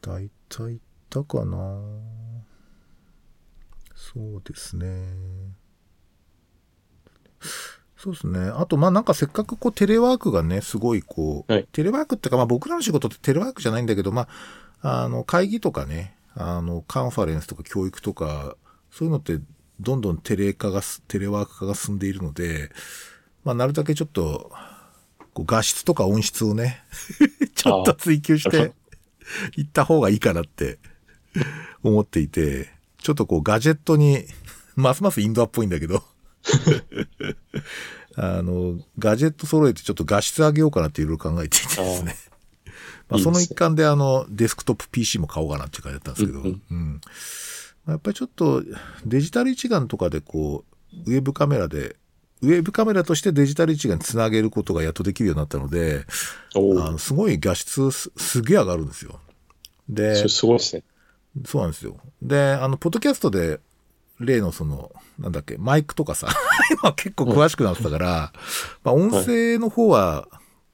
大体いったかなそうですね。そうですね。あと、まあなんかせっかくこうテレワークがね、すごいこう、はい。テレワークっていうかまあ僕らの仕事ってテレワークじゃないんだけど、まあ、あの、会議とかね、あの、カンファレンスとか教育とか、そういうのってどんどんテレ化がす、テレワーク化が進んでいるので、まあなるだけちょっと、こう画質とか音質をね、ちょっと追求していった方がいいかなって思っていて、ちょっとこうガジェットに、ますますインドアっぽいんだけど、あの、ガジェット揃えてちょっと画質上げようかなっていろいろ考えていてですね。まあ、その一環であの、デスクトップ PC も買おうかなっていう感じだったんですけど、ううんやっぱりちょっとデジタル一眼とかでこう、ウェブカメラで、ウェブカメラとしてデジタル一眼につなげることがやっとできるようになったので、あの、すごい画質すすげえ上がるんですよ。で、すごいですね。そうなんですよ。で、あの、ポッドキャストで、例のその、なんだっけ、マイクとかさ、今結構詳しくなってたから、まあ音声の方は、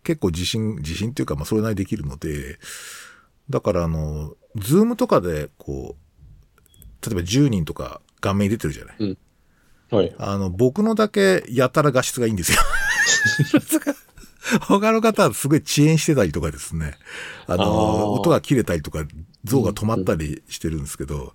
結構自信、自信っていうか、まあそれなりにできるので、だからあの、ズームとかで、こう、例えば10人とか画面に出てるじゃない。はい。あの、僕のだけやたら画質がいいんですよ。他の方はすごい遅延してたりとかですね。あの、あー音が切れたりとか、像が止まったりしてるんですけど、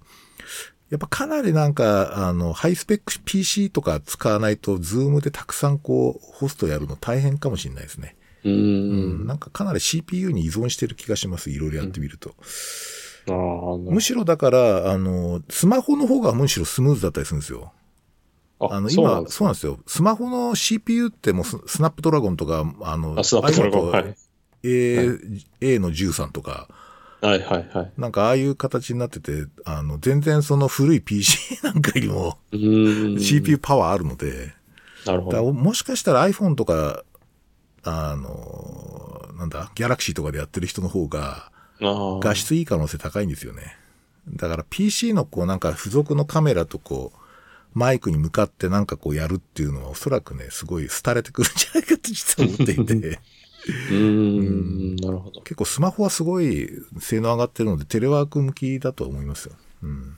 やっぱかなりなんか、あの、ハイスペック PC とか使わないと、ズームでたくさんこう、ホストやるの大変かもしれないですね。うん、ん。なんかかなり CPU に依存してる気がします。いろいろやってみると。むしろだから、あの、スマホの方がむしろスムーズだったりするんですよ。どあの、今、そうなんですそうなんですよ。スマホの CPU ってもうススナップドラゴンとか、あの、あ、スナップドラゴン。とはい。A、A の13とか、はいはいはい。なんかああいう形になってて、あの、全然その古い PC なんかよりも。CPU パワーあるので、なるほど。もしかしたら iPhone とか、あの、なんだ、ギャラクシーとかでやってる人の方が。画質いい可能性高いんですよね。だから PC のこうなんか付属のカメラとこう、マイクに向かってなんかこうやるっていうのはおそらくね、すごい廃れてくるんじゃないかと実は思っていて、うーん。なるほど。結構スマホはすごい性能上がってるのでテレワーク向きだと思いますよ。うん。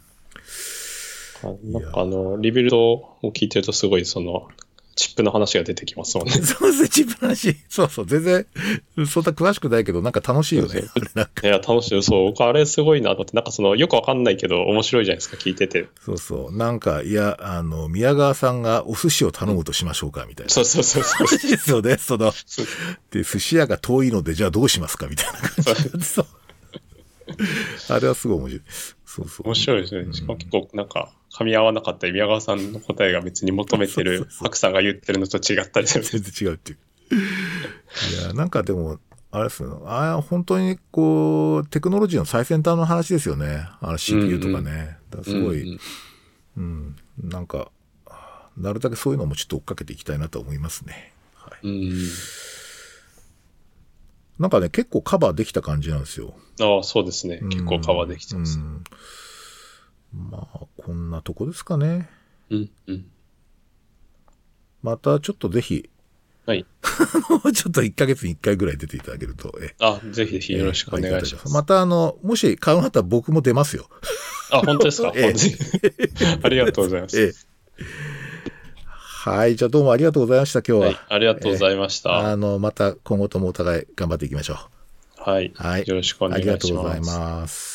なんかあの、リビルドを聞いてるとすごいその、チップの話が出てきますもんね。そうですね、チップの話。そうそう、全然、そんな詳しくないけど、なんか楽しいよね。いや、楽しい。そう、僕あれすごいなと思って、なんかその、よくわかんないけど、面白いじゃないですか、聞いてて。そうそう。なんか、いや、あの、宮川さんがお寿司を頼むとしましょうか、みたいな。そうそうそうそう。話ですよね、その。で、寿司屋が遠いので、じゃあどうしますかみたいな感じで。そう。あれはすごい面白い。そうそう。面白いですね。しかも結構なんか、噛み合わなかったり、宮川さんの答えが別に求めてる白さんが言ってるのと違ったりする。全然違うっていう。いや、なんかでも、あれですね。あ本当にこう、テクノロジーの最先端の話ですよね。あの CPU とかね。だからすごい、うんうん、なんか、なるだけそういうのもちょっと追っかけていきたいなと思いますね。はい、うん。なんかね、結構カバーできた感じなんですよ。ああ、そうですね。結構カバーできてます。うんまあ、こんなとこですかね。うん。うん。またちょっとぜひ、はい。もうちょっと1ヶ月に1回ぐらい出ていただけると、えあ、ぜひぜひよろしくお願いします。またあの、もし買うんだったら僕も出ますよ。あ、本当ですか、ありがとうございます。ええはい、じゃあどうもありがとうございました、今日は。はい、ありがとうございました。あの、また今後ともお互い頑張っていきましょう。はい、はい。よろしくお願いします。ありがとうございます。